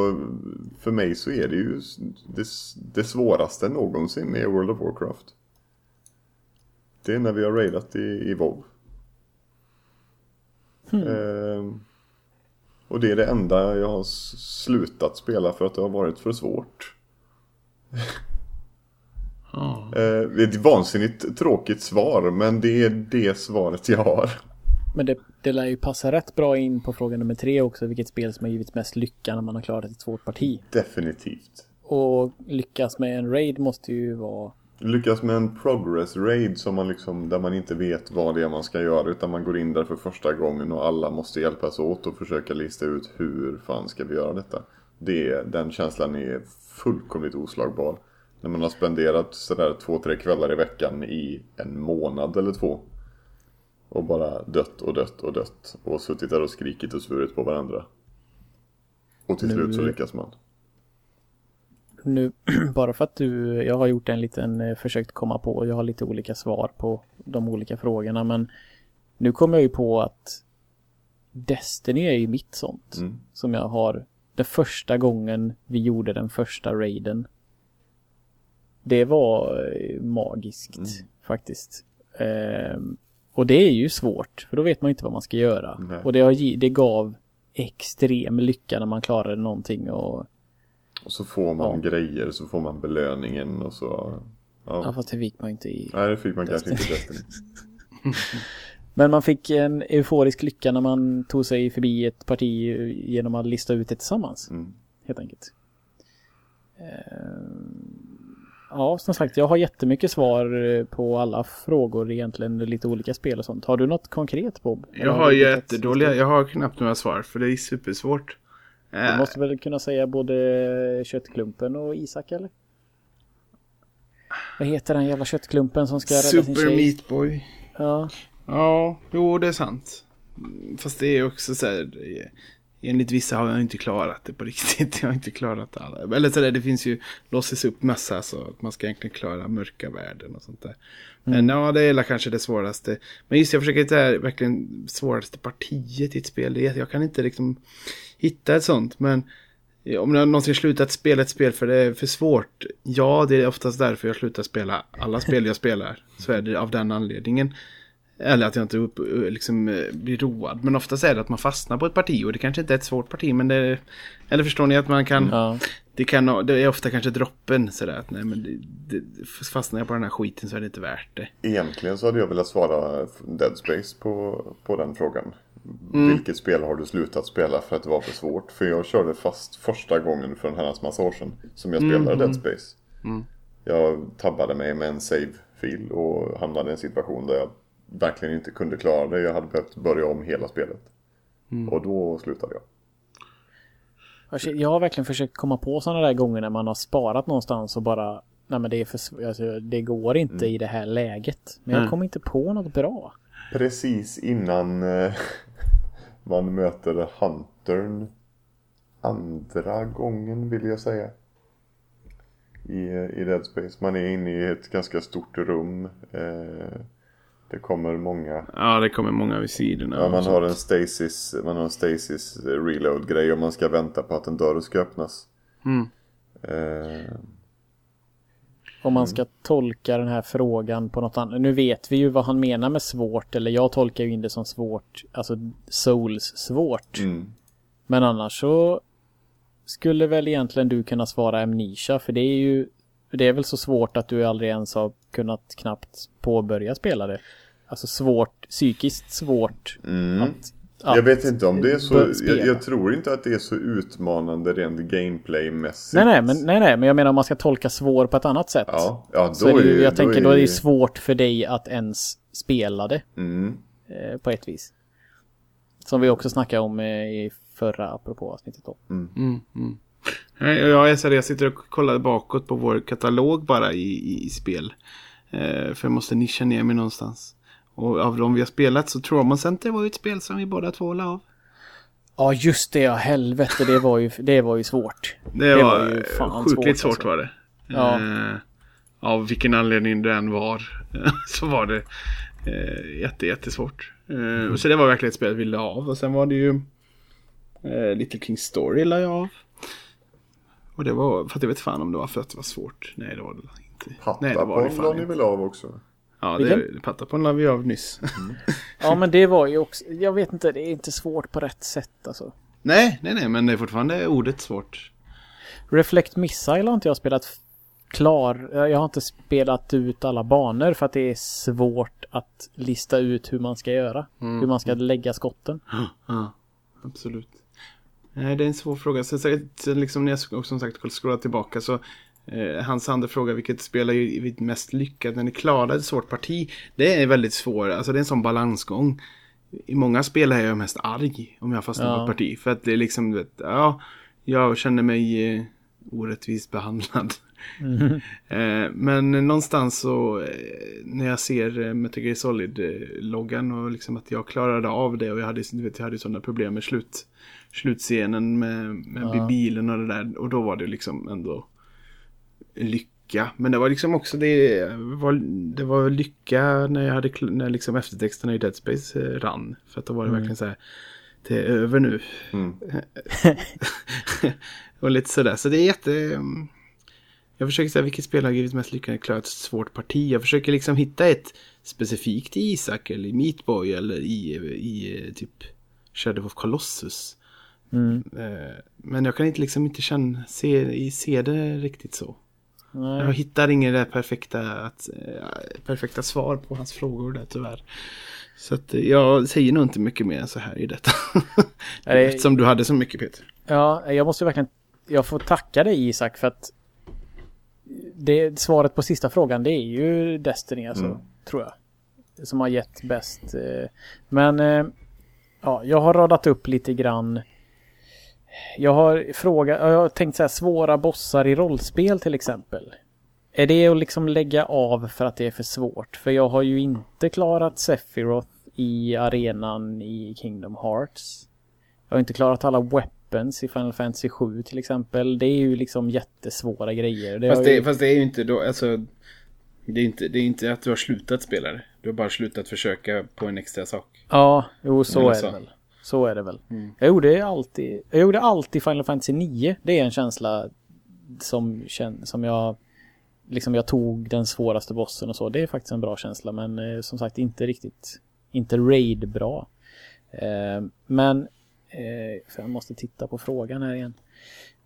för mig så är det ju det, det svåraste någonsin i World of Warcraft. Det är när vi har raidat i, i WoW. Ehm, och det är det enda jag har slutat spela för att det har varit för svårt. Eh, det är ett vansinnigt tråkigt svar men det är det svaret jag har. Men det, det lär ju passa rätt bra in på fråga nummer tre också. Vilket spel som har givit mest lycka när man har klarat ett svårt parti. Definitivt. Och lyckas med en raid måste ju vara... Lyckas med en progress raid som man liksom, där man inte vet vad det är man ska göra utan man går in där för första gången och alla måste hjälpas åt och försöka lista ut hur fan ska vi göra detta. Det, den känslan är fullkomligt oslagbar. När man har spenderat sådär två, tre kvällar i veckan i en månad eller två. Och bara dött och dött och dött. Och suttit där och skrikit och svurit på varandra. Och till Nu- slut så lyckas man. Nu, bara för att du, jag har gjort en liten, eh, försökt komma på, jag har lite olika svar på de olika frågorna, men nu kommer jag ju på att Destiny är ju mitt sånt. Mm. Som jag har, det första gången vi gjorde den första raiden. Det var eh, magiskt Mm. faktiskt. Ehm, och det är ju svårt, för då vet man inte vad man ska göra. Nej. Och det, har, det gav extrem lycka när man klarade någonting och Och så får man Ja. grejer, så får man belöningen och så... Ja, Ja. fast det fick man inte i. Nej, det fick man kanske inte i Destiny. Men man fick en euforisk lycka när man tog sig förbi ett parti genom att lista ut det tillsammans. Mm. Helt enkelt. Ehm, Ja, som sagt, jag har jättemycket svar eh, på alla frågor egentligen, lite olika spel och sånt. Har du något konkret Bob? Jag har hittat- jättedåliga, jag har knappt några svar för det är supersvårt. Du Eh, måste väl kunna säga både köttklumpen och Isak eller? Vad heter den jävla köttklumpen som ska rädda sin Super tjej? Meat Boy. Ja. Ja, jo det är sant. Fast det är också så här. Enligt vissa har jag inte klarat det på riktigt. Jag har inte klarat alla. Eller så där, det finns ju låses upp massa så att man ska egentligen klara mörka världen och sånt där. Men ja, det är kanske det svåraste. Men just jag försöker hitta verkligen svåraste partiet i ett spel. Jag kan inte liksom hitta ett sånt. Men om jag någonsin slutat spela ett spel för det är för svårt. Ja, det är oftast därför jag slutar spela alla spel jag spelar. Så är det av den anledningen. Eller att jag inte upp, liksom, eh, blir road. Men oftast är det att man fastnar på ett parti. Och det kanske inte är ett svårt parti. Men det är, Eller förstår ni att man kan... Ja. Det, kan det är ofta kanske droppen sådär. Att nej men det, det, fastnar jag på den här skiten så är det inte värt det. Egentligen så hade jag velat svara Dead Space på, på den frågan. Mm. Vilket spel har du slutat spela för att det var för svårt? För jag körde fast första gången för en herrans massa år sedan. Som jag Mm, spelade Dead Space. Jag tabbade mig med en save-fil och hamnade i en situation där jag verkligen inte kunde klara det. Jag hade behövt börja om hela spelet. Mm. Och då slutade jag. Alltså, Jag har verkligen försökt komma på sådana där gånger när man har sparat någonstans och bara Nej men det är för alltså, det går inte i det här läget. Men jag Mm. kommer inte på något bra. Precis innan eh, man möter Huntern andra gången vill jag säga. I, eh, I Dead Space. Man är inne i ett ganska stort rum. Eh, det kommer många. Ja, det kommer många vid sidorna. Ja, man har en stasis, man har en stasis reload grej och man ska vänta på att en dörr ska öppnas. Mm. Eh, Om man ska tolka den här frågan på något annat. Nu vet vi ju vad han menar med svårt. Eller jag tolkar ju in det som svårt. Alltså souls svårt. mm. Men annars så skulle väl egentligen du kunna svara Amnesia. För det är ju det är väl så svårt att du aldrig ens har kunnat knappt påbörja spela det. Alltså svårt, psykiskt svårt Mm. att, att Jag vet inte om det är så, jag, jag tror inte att det är så utmanande rent gameplaymässigt. Nej, nej, men, nej, nej, men jag menar om man ska tolka svår på ett annat sätt. Ja, ja då så är det, ju- jag då tänker är då är det svårt för dig att ens spela det Mm. eh, på ett vis. Som vi också snackade om eh, i förra apropå avsnittet då. Mm, mm. Nej, Jag, är här, jag sitter och kollar bakåt på vår katalog bara i, i, i spel. Eh, för jag måste nischa ner mig någonstans. Och av de vi har spelat så Trauma Center var ju ett spel som vi båda två la av. Ja just det, ja helvete det var ju, det var ju svårt. Det, Det var, var ju fan sjukligt svårt, svårt, alltså. var det. Ja. Eh, av vilken anledning det än var. så var det eh, jätte, jättesvårt. Eh, och så det var verkligen ett spel vi la av. Och sen var det ju eh, Little King Story la jag av. Och det var, för att jag vet fan om det var för att det var svårt. Nej det var det inte. Nej det var det Pattapon fan la ni inte. väl av också? Ja det, Vilken? Pattapon la vi av nyss. Ja men det var ju också, jag vet inte, det är inte svårt på rätt sätt alltså. nej, nej, nej, men det är fortfarande ordet svårt. Reflect Missile har inte jag spelat klar. Jag har inte spelat ut alla banor för att det är svårt att lista ut hur man ska göra. Hur man ska lägga skotten. Ja, absolut. Nej, det är en svår fråga. Sen, sen liksom när jag också som sagt scrollar tillbaka så eh, Hans andra fråga, vilket spel är ju mest lyckat när ni klarar ett svårt parti? Det är väldigt svårt, alltså det är en sån balansgång. I många spel är jag mest arg om jag fastnar på Ja. ett parti. För att det är liksom, vet, ja, jag känner mig eh, orättvist behandlad. Eh, men någonstans så eh, när jag ser eh, Metal Gear Solid-loggan och liksom att jag klarade av det och jag hade, du vet, jag hade sådana problem med slut, slutscenen med, med Ja. bilen och det där och då var det liksom ändå lycka. Men det var liksom också det var, det var lycka när jag hade när liksom eftertexterna i Dead Space eh, rann. För att då var det verkligen så här det är över nu. Mm. och lite sådär. Så det är jätte... mm, Jag försöker säga vilket spel har givit mest lycka att klara ett svårt parti. Jag försöker liksom hitta ett specifikt i Isak eller i Meatboy eller i, i typ Shadow of Colossus. Mm. Eh, Men jag kan inte liksom inte känna, se, se det riktigt så. Jag Nej. hittar inget där perfekta, att, eh, perfekta svar på hans frågor där tyvärr. Så att eh, jag säger nog inte mycket mer än så här i detta. Eftersom du hade så mycket Peter. Ja, jag måste verkligen... Jag får tacka dig Isak för att det, svaret på sista frågan det är ju Destiny alltså, Mm. tror jag. Som har gett bäst. eh, Men ja, jag har radat upp lite grann. Jag har frågat, jag har tänkt så här svåra bossar i rollspel till exempel. Är det att liksom lägga av för att det är för svårt? För jag har ju inte klarat Sephiroth i arenan i Kingdom Hearts. Jag har inte klarat alla weapons i Final Fantasy 7 till exempel. Det är ju liksom jättesvåra grejer. Det Fast det, ju... fast det är ju inte då, alltså. Det är inte, det är inte att du har slutat spela det. Du har bara slutat försöka på en extra sak. Ja, jo så är det väl. Så är det väl. Mm. Jag gjorde alltid, jag gjorde alltid Final Fantasy 9. Det är en känsla som, som jag liksom jag tog den svåraste bossen och så. Det är faktiskt en bra känsla men eh, som sagt inte riktigt, inte raid bra. Eh, men eh, för jag måste titta på frågan här igen.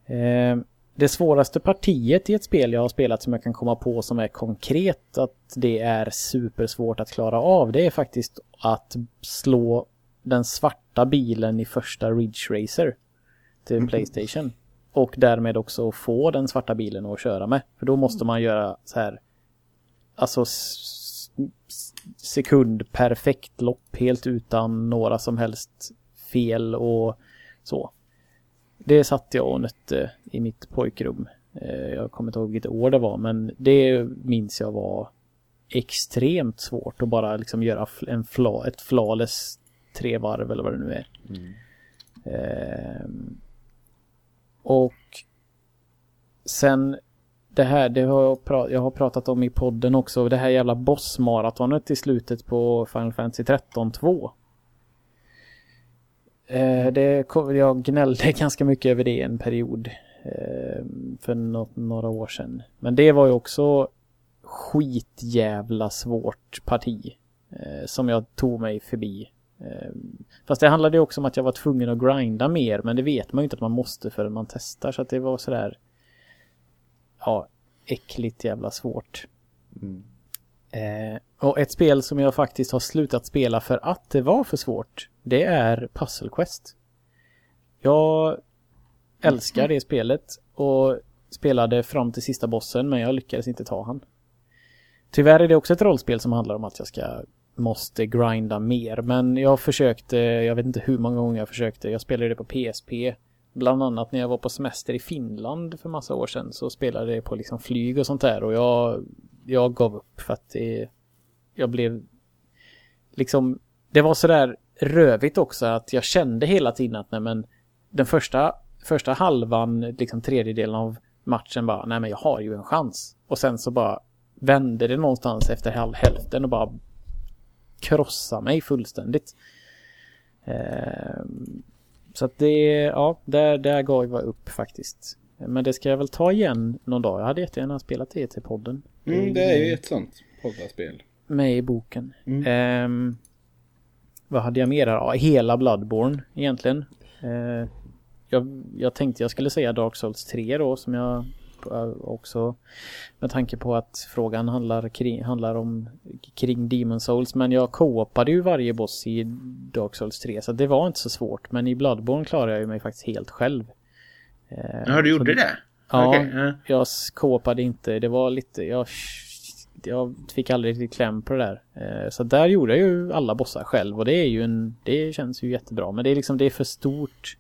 Eh, det svåraste partiet i ett spel jag har spelat som jag kan komma på som är konkret att det är supersvårt att klara av det är faktiskt att slå den svarta bilen i första Ridge Racer till Playstation. Och därmed också få den svarta bilen att köra med. För då måste man göra så här alltså s- s- sekund perfekt lopp helt utan några som helst fel och så. Det satt jag och nötte i mitt pojkrum. Eh, Jag kommer inte ihåg vilket år det var men det minns jag var extremt svårt att bara liksom göra en fla, ett flawless tre varv eller vad det nu är. Ehm, och sen det här, det har jag, pra- jag har pratat om i podden också, det här jävla bossmaratonet i slutet på Final Fantasy 13 2. Eh, det, jag gnällde ganska mycket över det en period eh, för nå- några år sedan. Men det var ju också skitjävla svårt parti eh, som jag tog mig förbi. Eh, fast det handlade ju också om att jag var tvungen att grinda mer men det vet man ju inte att man måste förrän man testar så att det var sådär ja, äckligt jävla svårt. Eh, och ett spel som jag faktiskt har slutat spela för att det var för svårt, det är Puzzle Quest. Jag älskar det spelet och spelade fram till sista bossen men jag lyckades inte ta han. Tyvärr är det också ett rollspel som handlar om att jag ska måste grinda mer. Men jag försökte, jag vet inte hur många gånger jag försökte, jag spelade det på PSP Bland annat när jag var på semester i Finland för massa år sedan så spelade jag på liksom flyg och sånt där. Och jag, jag gav upp för att det, jag blev liksom, det var sådär rövigt också att jag kände hela tiden att nej men den första, första halvan, liksom tredjedelen av matchen bara, nej men jag har ju en chans. Och sen så bara vände det någonstans efter halv hälften och bara krossa mig fullständigt. Ehm, så att det, ja, där, där gav jag upp faktiskt. Men det ska jag väl ta igen någon dag. Jag hade jättegärna spelat det till podden. Mm, det är ju ett sånt poddarspel. Med i boken. Mm. Ehm, vad hade jag mer här? Ja, hela Bloodborne egentligen. Eh, jag, jag tänkte jag skulle säga Dark Souls 3 då som jag eh, också med tanke på att frågan handlar, kring, handlar om kring Demon Souls men jag co-opade ju varje boss i Dark Souls 3 så det var inte så svårt men i Bloodborne klarade jag ju mig faktiskt helt själv. Eh, Ja, du så gjorde det? Ja, ja. jag co-opade inte. Det var lite, jag, jag fick aldrig riktigt kläm på det där. Eh, Så där gjorde jag ju alla bossar själv och det är ju en, det känns ju jättebra. Men det är liksom, det är för stort.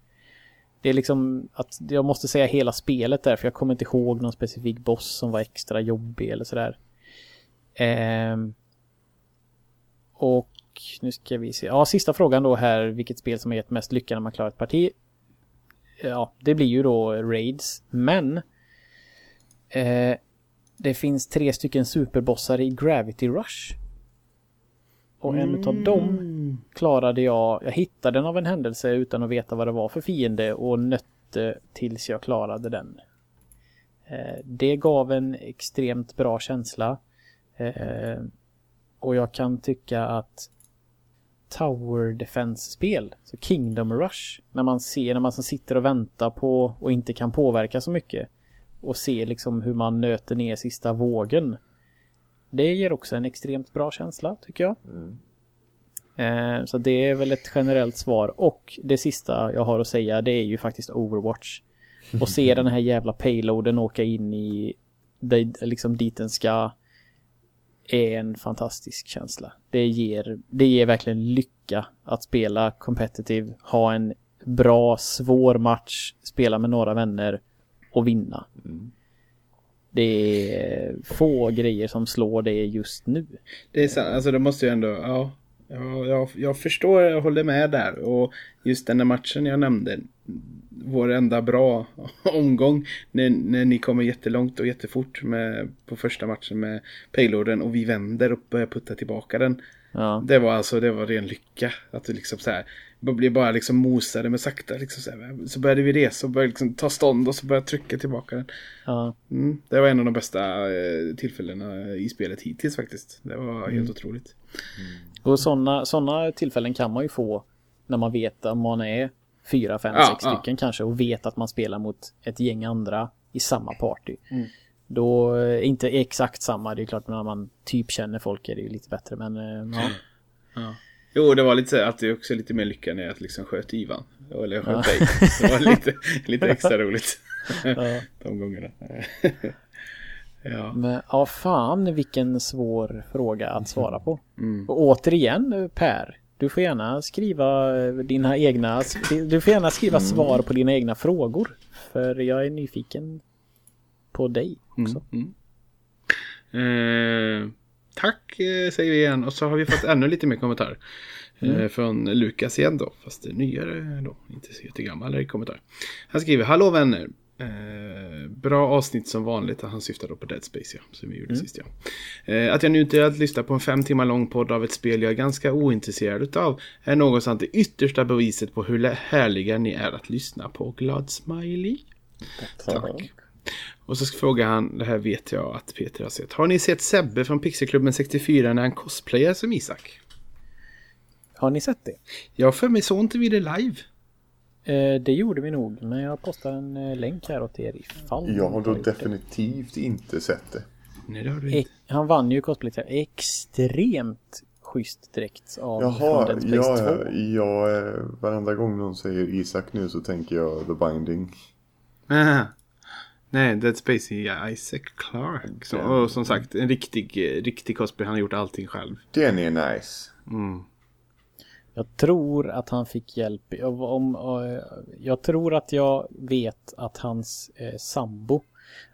Det är liksom att jag måste säga hela spelet där för jag kommer inte ihåg någon specifik boss som var extra jobbig eller sådär. Eh, och nu ska vi se. Ja, sista frågan då här. Vilket spel som har gett mest lycka när man klarar ett parti? Ja, det blir ju då Raids. Men eh, det finns tre stycken superbossar i Gravity Rush. Och en utav dem mm klarade jag. Jag hittade den av en händelse utan att veta vad det var för fiende och nötte tills jag klarade den. Eh, det gav en extremt bra känsla. Eh, och jag kan tycka att Tower Defense-spel, så Kingdom Rush, när man ser, när man som sitter och väntar på och inte kan påverka så mycket och ser liksom hur man nöter ner sista vågen. Det ger också en extremt bra känsla, tycker jag. Mm så det är väl ett generellt svar. Och det sista jag har att säga, det är ju faktiskt Overwatch. Och se den här jävla payloaden åka in i det, liksom dit den ska är en fantastisk känsla. Det ger, det ger verkligen lycka att spela competitive, ha en bra, svår match, spela med några vänner och vinna. Det är få grejer som slår det just nu. Det är sant, alltså det måste ju ändå, ja ja jag, jag förstår, jag håller med där. Och just den där matchen jag nämnde, vår enda bra omgång, när, när ni kommer jättelångt och jättefort med, på första matchen med payloaden och vi vänder och börjar putta tillbaka den. Ja. Det var alltså, det var ren lycka. Att du liksom så här, blev bara liksom mosade med sakta liksom så, här, så började vi resa och började liksom ta stånd och så började trycka tillbaka den. Ja. Mm, det var en av de bästa eh, tillfällena i spelet hittills faktiskt. Det var helt otroligt. Och sådana såna tillfällen kan man ju få när man vet att man är fyra, fem, Ja, sex stycken kanske och vet att man spelar mot ett gäng andra i samma party. Då, eh, inte exakt samma, det är klart när man typ känner folk är det ju lite bättre men eh, ja. Ja. Jo, det var lite så att det också lite mer lycka när jag liksom sköt Ivan. Eller jag sköt dig. Det var lite, lite extra roligt. Ja. De gångerna. ja. Men ja, fan vilken svår fråga att svara på. Mm. Och återigen Per, du får gärna skriva eh, dina egna, du får gärna skriva Mm. svar på dina egna frågor. För jag är nyfiken på dig också. Mm. Eh, tack eh, säger vi igen och så har vi fått ännu lite mer kommentar. Eh, från Lukas igen då, fast nyare då, inte så jättegammal kommentar. Han skriver, hallå vänner. Eh, bra avsnitt som vanligt, han syftar då på Dead Space ja, som vi gjorde sist ja. Eh, att jag nu inte att lyssna på en fem timmar lång podd av ett spel jag är ganska ointresserad utav är någonstans det yttersta beviset på hur härliga ni är att lyssna på. Glad smiley. Tack. Och så frågar han, det här vet jag att Peter har sett. Har ni sett Sebbe från Pixelklubben 64 när han cosplayar som Isak? Har ni sett det? Jag för mig så inte vi det live. Eh, det gjorde vi nog, men jag postar en eh, länk här åt er ifall Jag har då gjort det. definitivt inte sett det. Nej det har du E- inte. han vann ju cosplay till extremt schysst direkt av Jaha, Dead Space ja, 2. ja, ja, eh, varenda gång någon säger Isak nu så tänker jag The Binding. Aha. Nej, Dead Space är Isaac Clark. Så, och som sagt, en riktig, riktig cosplay. Han har gjort allting själv. Den är nice. Mm. Jag tror att han fick hjälp. Om, eh, jag tror att jag vet att hans eh, sambo,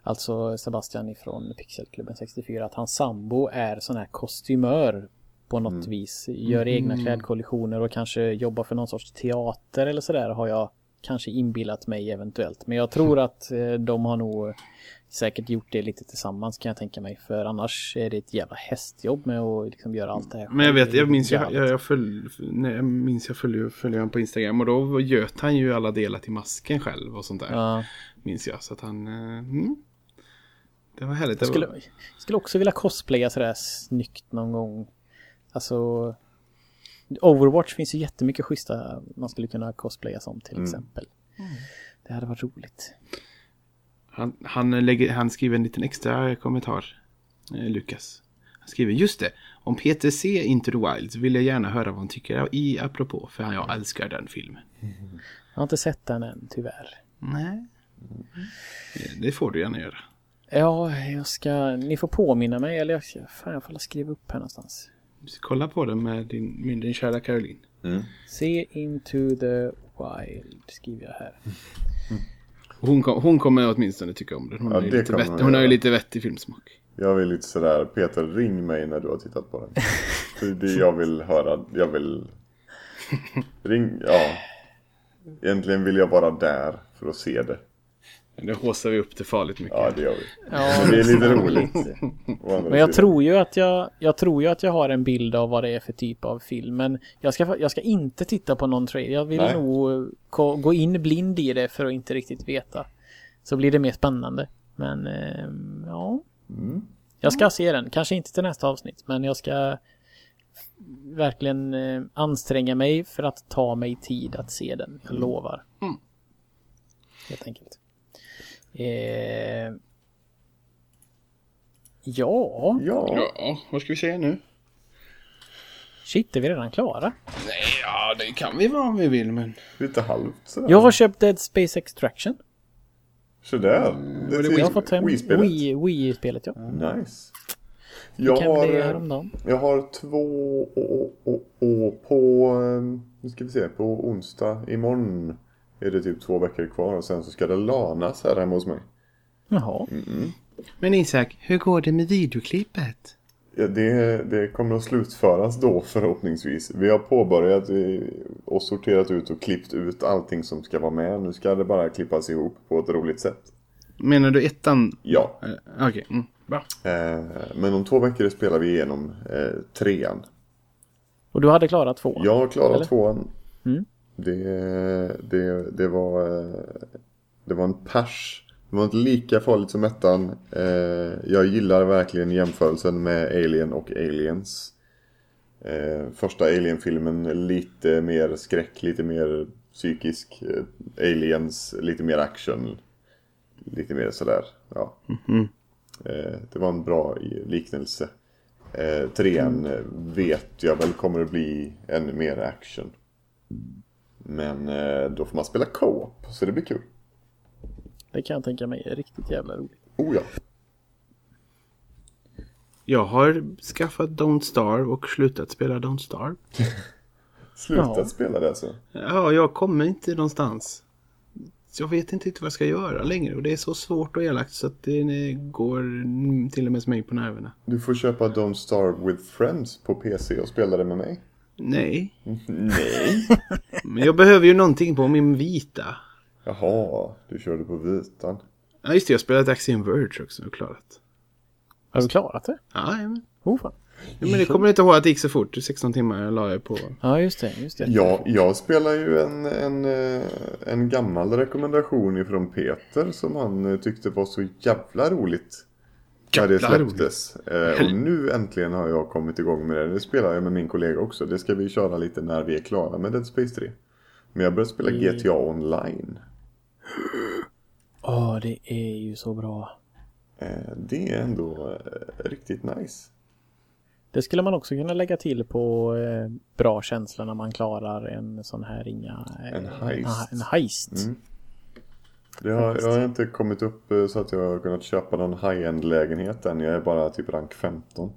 alltså Sebastian ifrån Pixelklubben 64, att hans sambo är sån här kostymör på något vis. Gör egna klädkollektioner och kanske jobbar för någon sorts teater eller sådär har jag kanske inbillat mig eventuellt. Men jag tror att eh, de har nog säkert gjort det lite tillsammans kan jag tänka mig. För annars är det ett jävla hästjobb med att liksom göra allt det här. Men jag vet, jag minns, jag, jag, jag, följ, nej, jag minns jag följer, följer honom på Instagram och då göt han ju alla delar till masken själv och sånt där. Ja. Minns jag. Så att han... eh, Mm. Det var härligt. Det Skulle, skulle också vilja cosplaya sådär snyggt någon gång. Alltså... Overwatch finns ju jättemycket schyssta man skulle kunna cosplaya som till exempel. Det hade varit roligt. han, han, lägger, han skriver en liten extra kommentar. Eh, Lukas. Han skriver just det. Om Peter ser Into the Wild så vill jag gärna höra vad han tycker i apropå. För jag älskar den filmen. Jag har inte sett den än tyvärr. Nej. Ja, Det får du gärna göra. Ja, jag ska... Ni får påminna mig eller jag, ska- fan, jag får skriva upp här någonstans. Kolla på den med din, med din kära Caroline. Se into the wild skriver jag här. Och Hon, kom, hon kommer åtminstone tycka om den. Hon, Ja, har, ju det lite vett, hon hon har ju lite vettig filmsmak. Jag vill lite sådär, Peter ring mig när du har tittat på den. För det jag vill höra, jag vill... Ring, ja. Egentligen vill jag vara där för att se det. Nu håsar vi upp det farligt mycket. Ja, det gör vi. Ja, Men det är lite roligt. Men jag tror ju att jag, jag tror ju att jag har en bild av vad det är för typ av film. Men jag ska, jag ska inte titta på någon trailer. Jag vill Nej. nog eh, gå in blind i det för att inte riktigt veta. Så blir det mer spännande. Men ehm, ja. Jag ska se den. Kanske inte till nästa avsnitt. Men jag ska verkligen eh, anstränga mig för att ta mig tid att se den. Jag lovar. Mm. Helt enkelt. Eh, ja. Ja, Ja, vad ska vi säga nu? Shit, är vi redan klara? Nej, ja, det kan vi vara om vi vill, men... lite halvt sådär. Jag har köpt Dead Space Extraction. Sådär. Det är Jag har fått hem Wii-spelet. Wii- Wii-spelet ja. Nice. Jag har, eh, jag har två och, och, och på, eh, nu ska vi se, på onsdag imorgon är det typ två veckor kvar och sen så ska det lanas här hemma hos mig. Jaha. Men Isak, hur går det med videoklippet? Ja, det, det kommer att slutföras då förhoppningsvis. Vi har påbörjat och sorterat ut och klippt ut allting som ska vara med. Nu ska det bara klippas ihop på ett roligt sätt. Menar du ettan? Ja, Eh, Okej, mm, bra. eh, men om två veckor spelar vi igenom eh, trean. Och du hade klarat två? Jag har klarat Eller? tvåan. Mm. Det, det, det, var, eh, det var en pers. Det var inte lika farligt som ettan. Eh, Jag gillar verkligen jämförelsen med Alien och Aliens. Eh, Första Alien-filmen lite mer skräck, lite mer psykisk. Aliens lite mer action. Lite mer sådär, ja. Eh, Det var en bra liknelse. Trean eh, vet jag väl kommer att bli ännu mer action. Men eh, då får man spela co-op, så det blir kul. Det kan jag tänka mig är riktigt jävla roligt. Oh ja. Jag har skaffat Don't Starve och slutat spela Don't Starve. Sluta Ja. spela det alltså. Ja, jag kommer inte någonstans. Jag vet inte vad jag ska göra längre och det är så svårt och elakt så att det går till och med mig på nerverna. Du får köpa Don't Starve with Friends på PC och spela det med mig. Nej, Nej. Men jag behöver ju någonting på min vita. Jaha, du körde på vitan. Ja, just det, jag har spelat Axiom Verge också och klarat. Har du klarat det? Ja, men, Oh, fan. ja, men det kommer inte ihåg att det gick så fort. 16 timmar la jag på. Ja, just det. Just det. Ja, jag spelar ju en, en, eh, en gammal rekommendation ifrån Peter som han eh, tyckte var så jävla roligt. När det släpptes. Eh, och nu äntligen har jag kommit igång med det. Det spelar jag med min kollega också. Det ska vi köra lite när vi är klara med Dead Space 3. Men jag börjar spela GTA online. Åh, det är ju så bra. Eh, det är ändå eh, riktigt nice. Det skulle man också kunna lägga till på eh, bra känsla när man klarar en sån här ringa... Eh, En heist. En, en heist. Mm. Det har, jag har inte kommit upp eh, så att jag har kunnat köpa någon high-end lägenhet än. Jag är bara typ rank 15.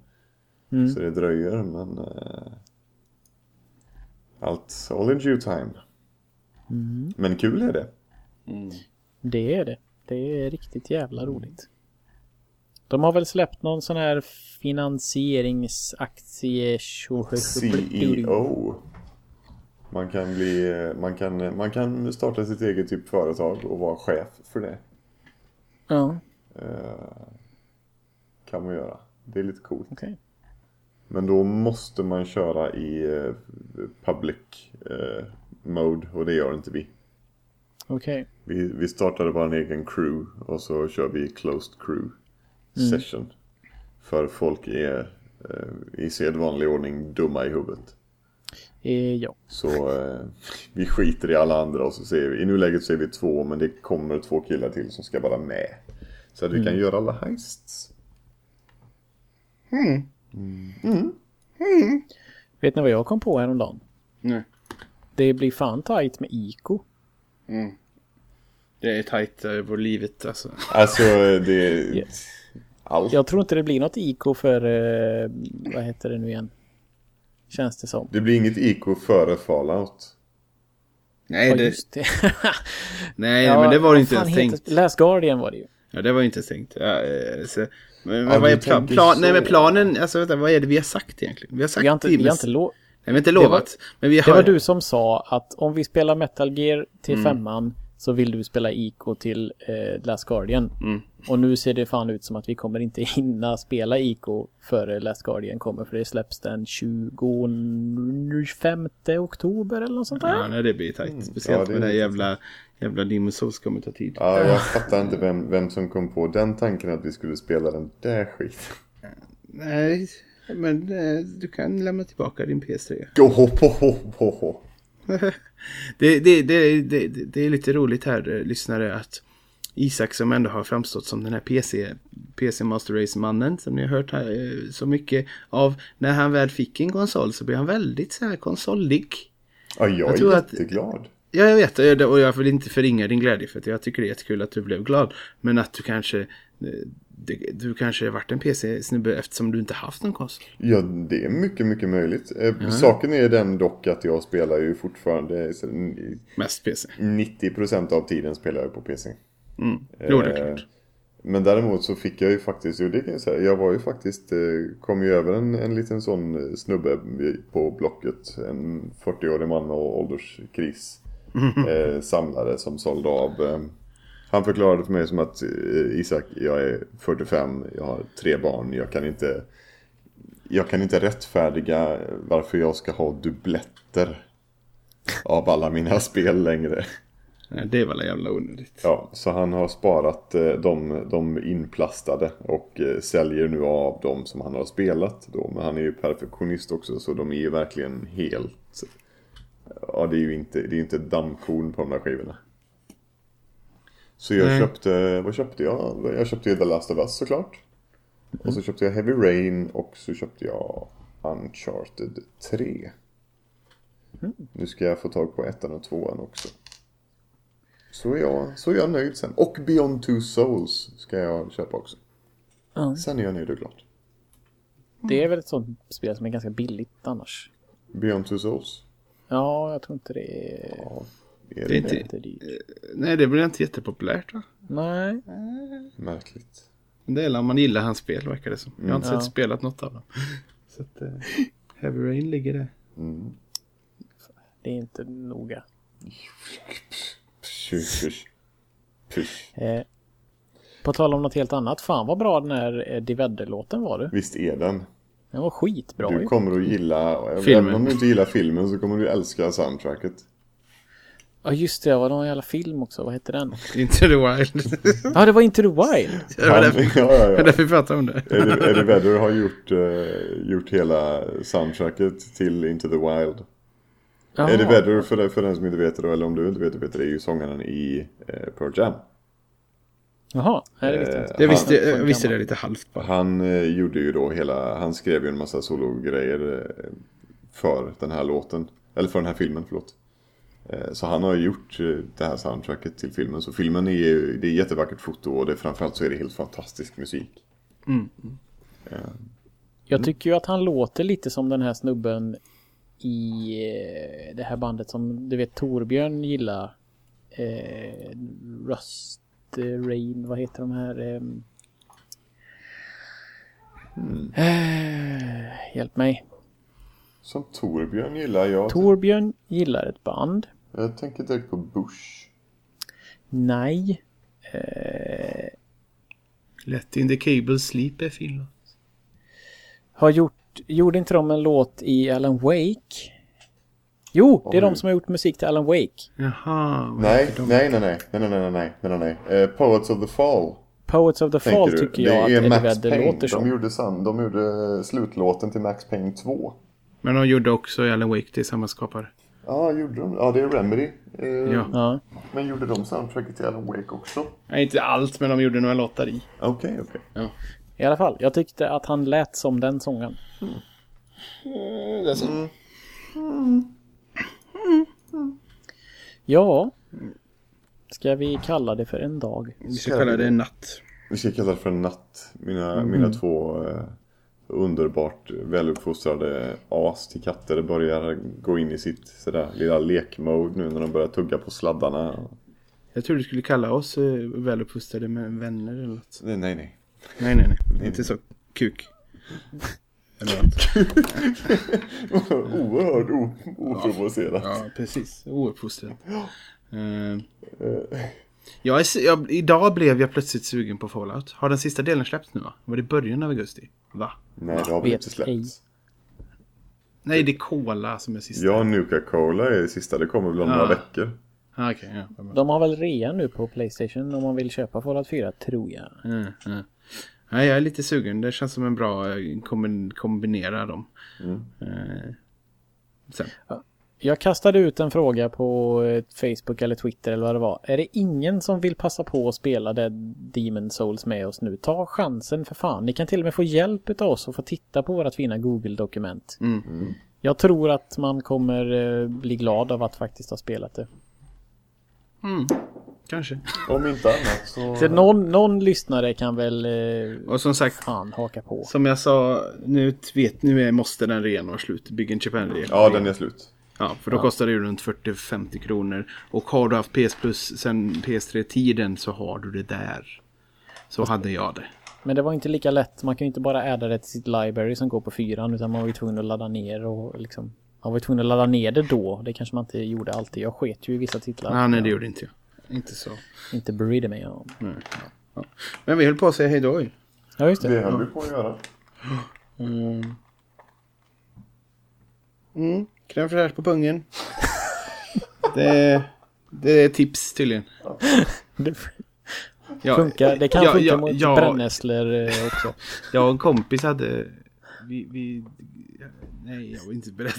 Mm. Så det dröjer men... Eh, allt all in due time. Mm. Men kul är det. Det är det. Det är riktigt jävla roligt. De har väl släppt någon sån här finansieringsaktie... CEO. Man kan bli... Man kan, man kan starta sitt eget typ företag och vara chef för det. Ja, Eh, kan man göra. Det är lite coolt. okej. Men då måste man köra i eh, public eh, mode och det gör inte vi. Okej. vi. Vi startade vår egen crew och så kör vi closed crew session. För folk är i sedvanlig ordning dumma i huvudet. Eh, ja. Så eh, vi skiter i alla andra och så ser vi, i nuläget så är vi två men det kommer två killar till som ska vara med. Så att vi kan göra alla heists. Vet ni vad jag kom på häromdagen? Nej. Det blir fan tajt med ICO. Det är tajt över livet alltså. Alltså det... Yes. Allt. Jag tror inte det blir något ICO för... Eh, vad heter det nu igen? Känns det som. Det blir inget IK före Fallout. Nej, Ja, det, just det. nej Ja, men det var det inte ens heter- tänkt. Last Guardian var det ju. Ja, det var inte ens tänkt. Ja, eh, så, men men Ja, vad är plan, plan, nej men planen, alltså vänta, vad är det vi har sagt egentligen? Vi har sagt Vi har inte, det, vi har inte lo- Nej, vi har inte var- lovat. men vi Det har... var du som sa att om vi spelar Metal Gear Mm. till femman så vill du spela ICO till eh, Last Guardian. Mm. Och nu ser det fan ut som att vi kommer inte hinna spela ICO före Last Guardian kommer för det släpps den 25 oktober eller något sånt där. Ja, nej, det blir tajt. Speciellt Ja, det med det är jävla, jävla Souls kommer ta tid. Ja, jag fattar inte vem, vem som kom på den tanken att vi skulle spela den där skiten. Nej, men eh, du kan lämna tillbaka din PS3. Go, ho, ho, ho, ho. Det, det, det, det, är lite roligt här, eh, lyssnare, att Isak som ändå har framstått som den här PC, PC Master Race-mannen som ni har hört här eh, så mycket av. När han väl fick en konsol så blev han väldigt så här konsolig. Ja, jag, Jag tror är att- jätteglad. Ja, jag vet. och jag- Och jag vill inte förringa din glädje för att jag tycker det är jättekul att du blev glad. Men att du kanske... eh, det- Du kanske har varit en PC-snubbe eftersom du inte haft någon konsol. Ja, det är mycket, mycket möjligt. Eh, Saken är den dock att jag spelar ju fortfarande n- Mest PC. 90% av tiden spelar jag på PC. Mm. Jo, det är Eh, klart. Men däremot så fick jag ju faktiskt, jo det kan jag säga, jag var ju faktiskt, eh, kom ju över en, en liten sån eh, snubbe på Blocket. En 40-årig man med ålderskris. Eh, samlare som sålde av. Han förklarade för mig som att eh, Isak, jag är 45, jag har tre barn, jag kan inte jag kan inte rättfärdiga varför jag ska ha dubbletter av alla mina spel längre. Det var väl jävla onödigt. Ja, så han har sparat eh, de, de inplastade och eh, säljer nu av de som han har spelat då. Men han är ju perfektionist också så de är ju verkligen helt... Ja, det är ju inte, det är inte dammkorn på de där skivorna. Så jag Nej. köpte, vad köpte jag? Jag köpte ju The Last of Us såklart. Och så köpte jag Heavy Rain och så köpte jag Uncharted 3. Nu ska jag få tag på ettan och tvåan också. Så är, jag, så är jag nöjd sen. Och Beyond Two Souls ska jag köpa också. Ja. Sen är jag nöjd och glad. Det är väl ett sånt spel som är ganska billigt annars. Beyond Two Souls? Ja, jag tror inte det är Ja, är Det är det, inte- jättedyrt. Nej, det blir inte jättepopulärt va? Nej. märkligt? Men Det är man gillar hans spel verkar det som. Jag har inte Ja. sett spelat något av dem. Så att, eh, Heavy Rain ligger där. Mm. Det är inte noga. Eh, på tal om något helt annat. Fan vad bra den här Eddie Vedder-låten var du. Visst är den? Den var skitbra Du ju. kommer att gilla, Filmen. även om du inte gillar filmen så kommer du älska soundtracket. Ja just det, det var någon jävla film också. Vad hette den? Into the Wild. Ja, det var Into the Wild. det var därför, ja, ja, ja. vi pratade om det. Eddie, Eddie Vedder har gjort, eh, gjort hela soundtracket till Into the Wild. Jaha. Eddie Vedder, för, för den som inte vet det eller om du inte vet det Peter, är ju sångaren i eh, Pearl Jam. Jaha, det visste jag inte. Jag visste, Han- jag visste det lite halvt bara. Han eh, gjorde ju då hela, han skrev ju en massa sologrejer eh, för den här låten. Eller för den här filmen, förlåt. Eh, så han har ju gjort eh, det här soundtracket till filmen. Så filmen är ju, det är jättevackert foto och det, framförallt så är det helt fantastisk musik. Jag tycker ju att han låter lite som den här snubben i eh, det här bandet som du vet Torbjörn gillar. Eh, Rust eh, Rain, vad heter de här? Eh, hjälp mig. Som Torbjörn gillar jag. Torbjörn gillar ett band. Jag tänker direkt på Bush. Nej. Eh, Let in the cable sleep är fin låt. har gjort, gjorde inte de en låt i Alan Wake? Jo, det är Oj. de som har gjort musik till Alan Wake. Jaha. Nej, de? nej, nej, nej, nej, nej, nej, nej, nej, nej, nej. Eh, Poets of the Fall. Poets of the Tänker Fall du? tycker det jag att är Eddie Max Vedder Payne. låter De som. gjorde, sam, de gjorde slutlåten till Max Payne 2. Men de gjorde också Alan Wake till samma skapare. Ja, gjorde de? Ja, det är Remedy. Eh, Ja. Men gjorde de soundtracket till Alan Wake också? Nej, inte allt, men de gjorde några låtar i. Okej, okej. Ja. I alla fall, jag tyckte att han lät som den sången. Ja. Ska vi kalla det för en dag? Vi ska kalla det en natt. Vi ska kalla det för en natt. Mina, mina två eh, underbart väluppfostrade as till katter börjar gå in i sitt sådär lilla lekmode nu när de börjar tugga på sladdarna. Jag tror du skulle kalla oss eh, väluppfostrade med vänner eller något. Nej, nej, nej. Nej, nej, nej. Inte så kuk. Eller något. Oerhört oprovocerat. Ja, precis. Ouppfostrad. Uh, jag är, jag, idag blev jag plötsligt sugen på Fallout. Har den sista delen släppts nu va? Var det i början av augusti? Va? Nej, det har väl inte släppts. Nej, det är Cola som är sista. Ja, Nuka Cola är det sista. Det kommer väl om Ja. några veckor. Ah, Okej, ja. De har väl rea nu på Playstation om man vill köpa Fallout 4, tror jag. Mm, mm. Nej, jag är lite sugen. Det känns som en bra eh, kombi- kombinera dem. Eh, sen. Jag kastade ut en fråga på eh, Facebook eller Twitter eller vad det var. Är det ingen som vill passa på att spela Dead Demon Souls med oss nu? Ta chansen för fan. Ni kan till och med få hjälp av oss och få titta på våra fina Google-dokument. Mm. Jag tror att man kommer eh, bli glad av att faktiskt ha spelat det. Kanske. Om inte annat så... Så någon, någon lyssnare kan väl eh, Och som sagt, fan haka på. som jag sa, nu vet nu är, måste den rean vara slut. Big in Japan. Ja, den är slut. Ja, för då kostar det ju runt 40-50 kronor. Och har du haft PS Plus sen PS3-tiden så har du det där. Så hade jag det. Men det var inte lika lätt. Man kan ju inte bara adda det till sitt library som går på fyran. Utan man var ju tvungen att ladda ner och liksom. Man var ju tvungen att ladda ner det då. Det kanske man inte gjorde alltid. Jag sket ju i vissa titlar. Nej, nej, det gjorde inte jag. Inte så. Inte brydde mig om. Men vi höll på att säga hej då ju. Ja just det. Det höll vi på att göra. Mm. Crème fraîche på pungen. det, det är tips tydligen. Det Ja, funkar. Det kan ja, funka ja, mot ja, brännässlor eh, också. Jag och en kompis hade... Vi, vi, nej, jag var inte beredd.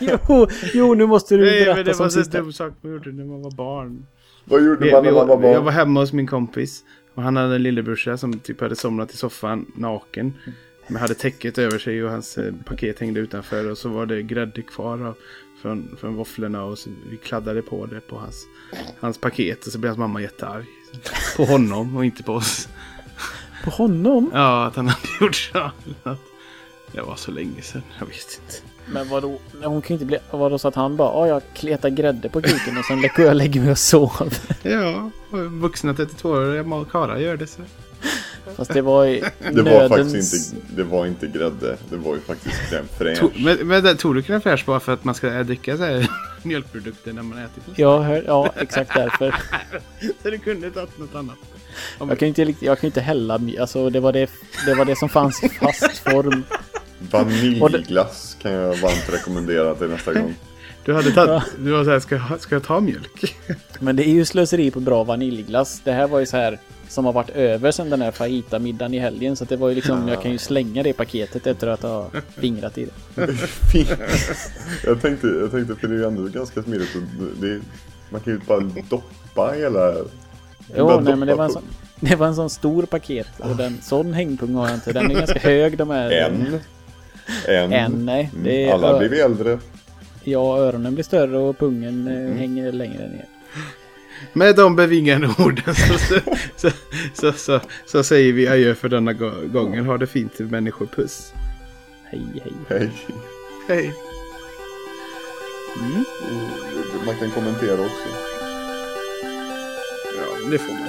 jo, jo, nu måste du Nej, men berätta det som var sista. dum sak man gjorde när man var barn. Vad gjorde Vi, man vi, när man var jag var barn? hemma hos min kompis. Och han hade en lillebrorsa som typ hade somnat i soffan naken. Men hade täcket över sig och hans eh, paket hängde utanför. Och så var det grädde kvar av, från, från våfflorna. Och så vi kladdade på det på hans, hans paket. Och så blev hans mamma jättearg. På honom och inte på oss. På honom? Ja, att han hade gjort så. Det var så länge sedan. Jag vet inte. Men vadå? Hon kan inte bli... Vadå så att han bara... Ja, jag kletar grädde på kuken och sen lägger jag lägger mig och sover. Ja, vuxna 32-åriga karlar gör det så. Fast det var ju Det var faktiskt inte, det var inte grädde. Det var ju faktiskt crème fraîche. Men, men det- tog du crème fraîche bara för att man ska dricka så här mjölkprodukter när man äter fisk? Jag hör, ja, exakt därför. Så du kunde tagit något annat? Om, Jag kan ju inte, jag kan inte hälla... Alltså det var det, det var det som fanns i fast form. Vaniljglass kan jag varmt rekommendera till nästa gång. Du hade tagit, du var så här, ska, ska jag ta mjölk? Men det är ju slöseri på bra vaniljglass. Det här var ju så här som har varit över sen den här fajita-middagen i helgen. Så det var ju liksom, jag kan ju slänga det paketet efter att ha fingrat i det. jag, tänkte, jag tänkte, för det är ju ändå ganska smidigt. Det, man kan ju bara doppa hela... Jo, bara nej men det var en sån, det var en sån stor paket. Och den, sån hängpung har jag inte. Den är ganska hög de här. En. En. En, nej. Det är Mm, Alla blir vi äldre. Ja, öronen blir större och pungen eh, hänger längre ner. Med de bevingade orden så, så, så, så, så, så säger vi adjö för denna gå- gången. Ha det fint människor. Puss. Hej, hej. Hej. Hej. Mm. Man kan kommentera också. Ja, det får man.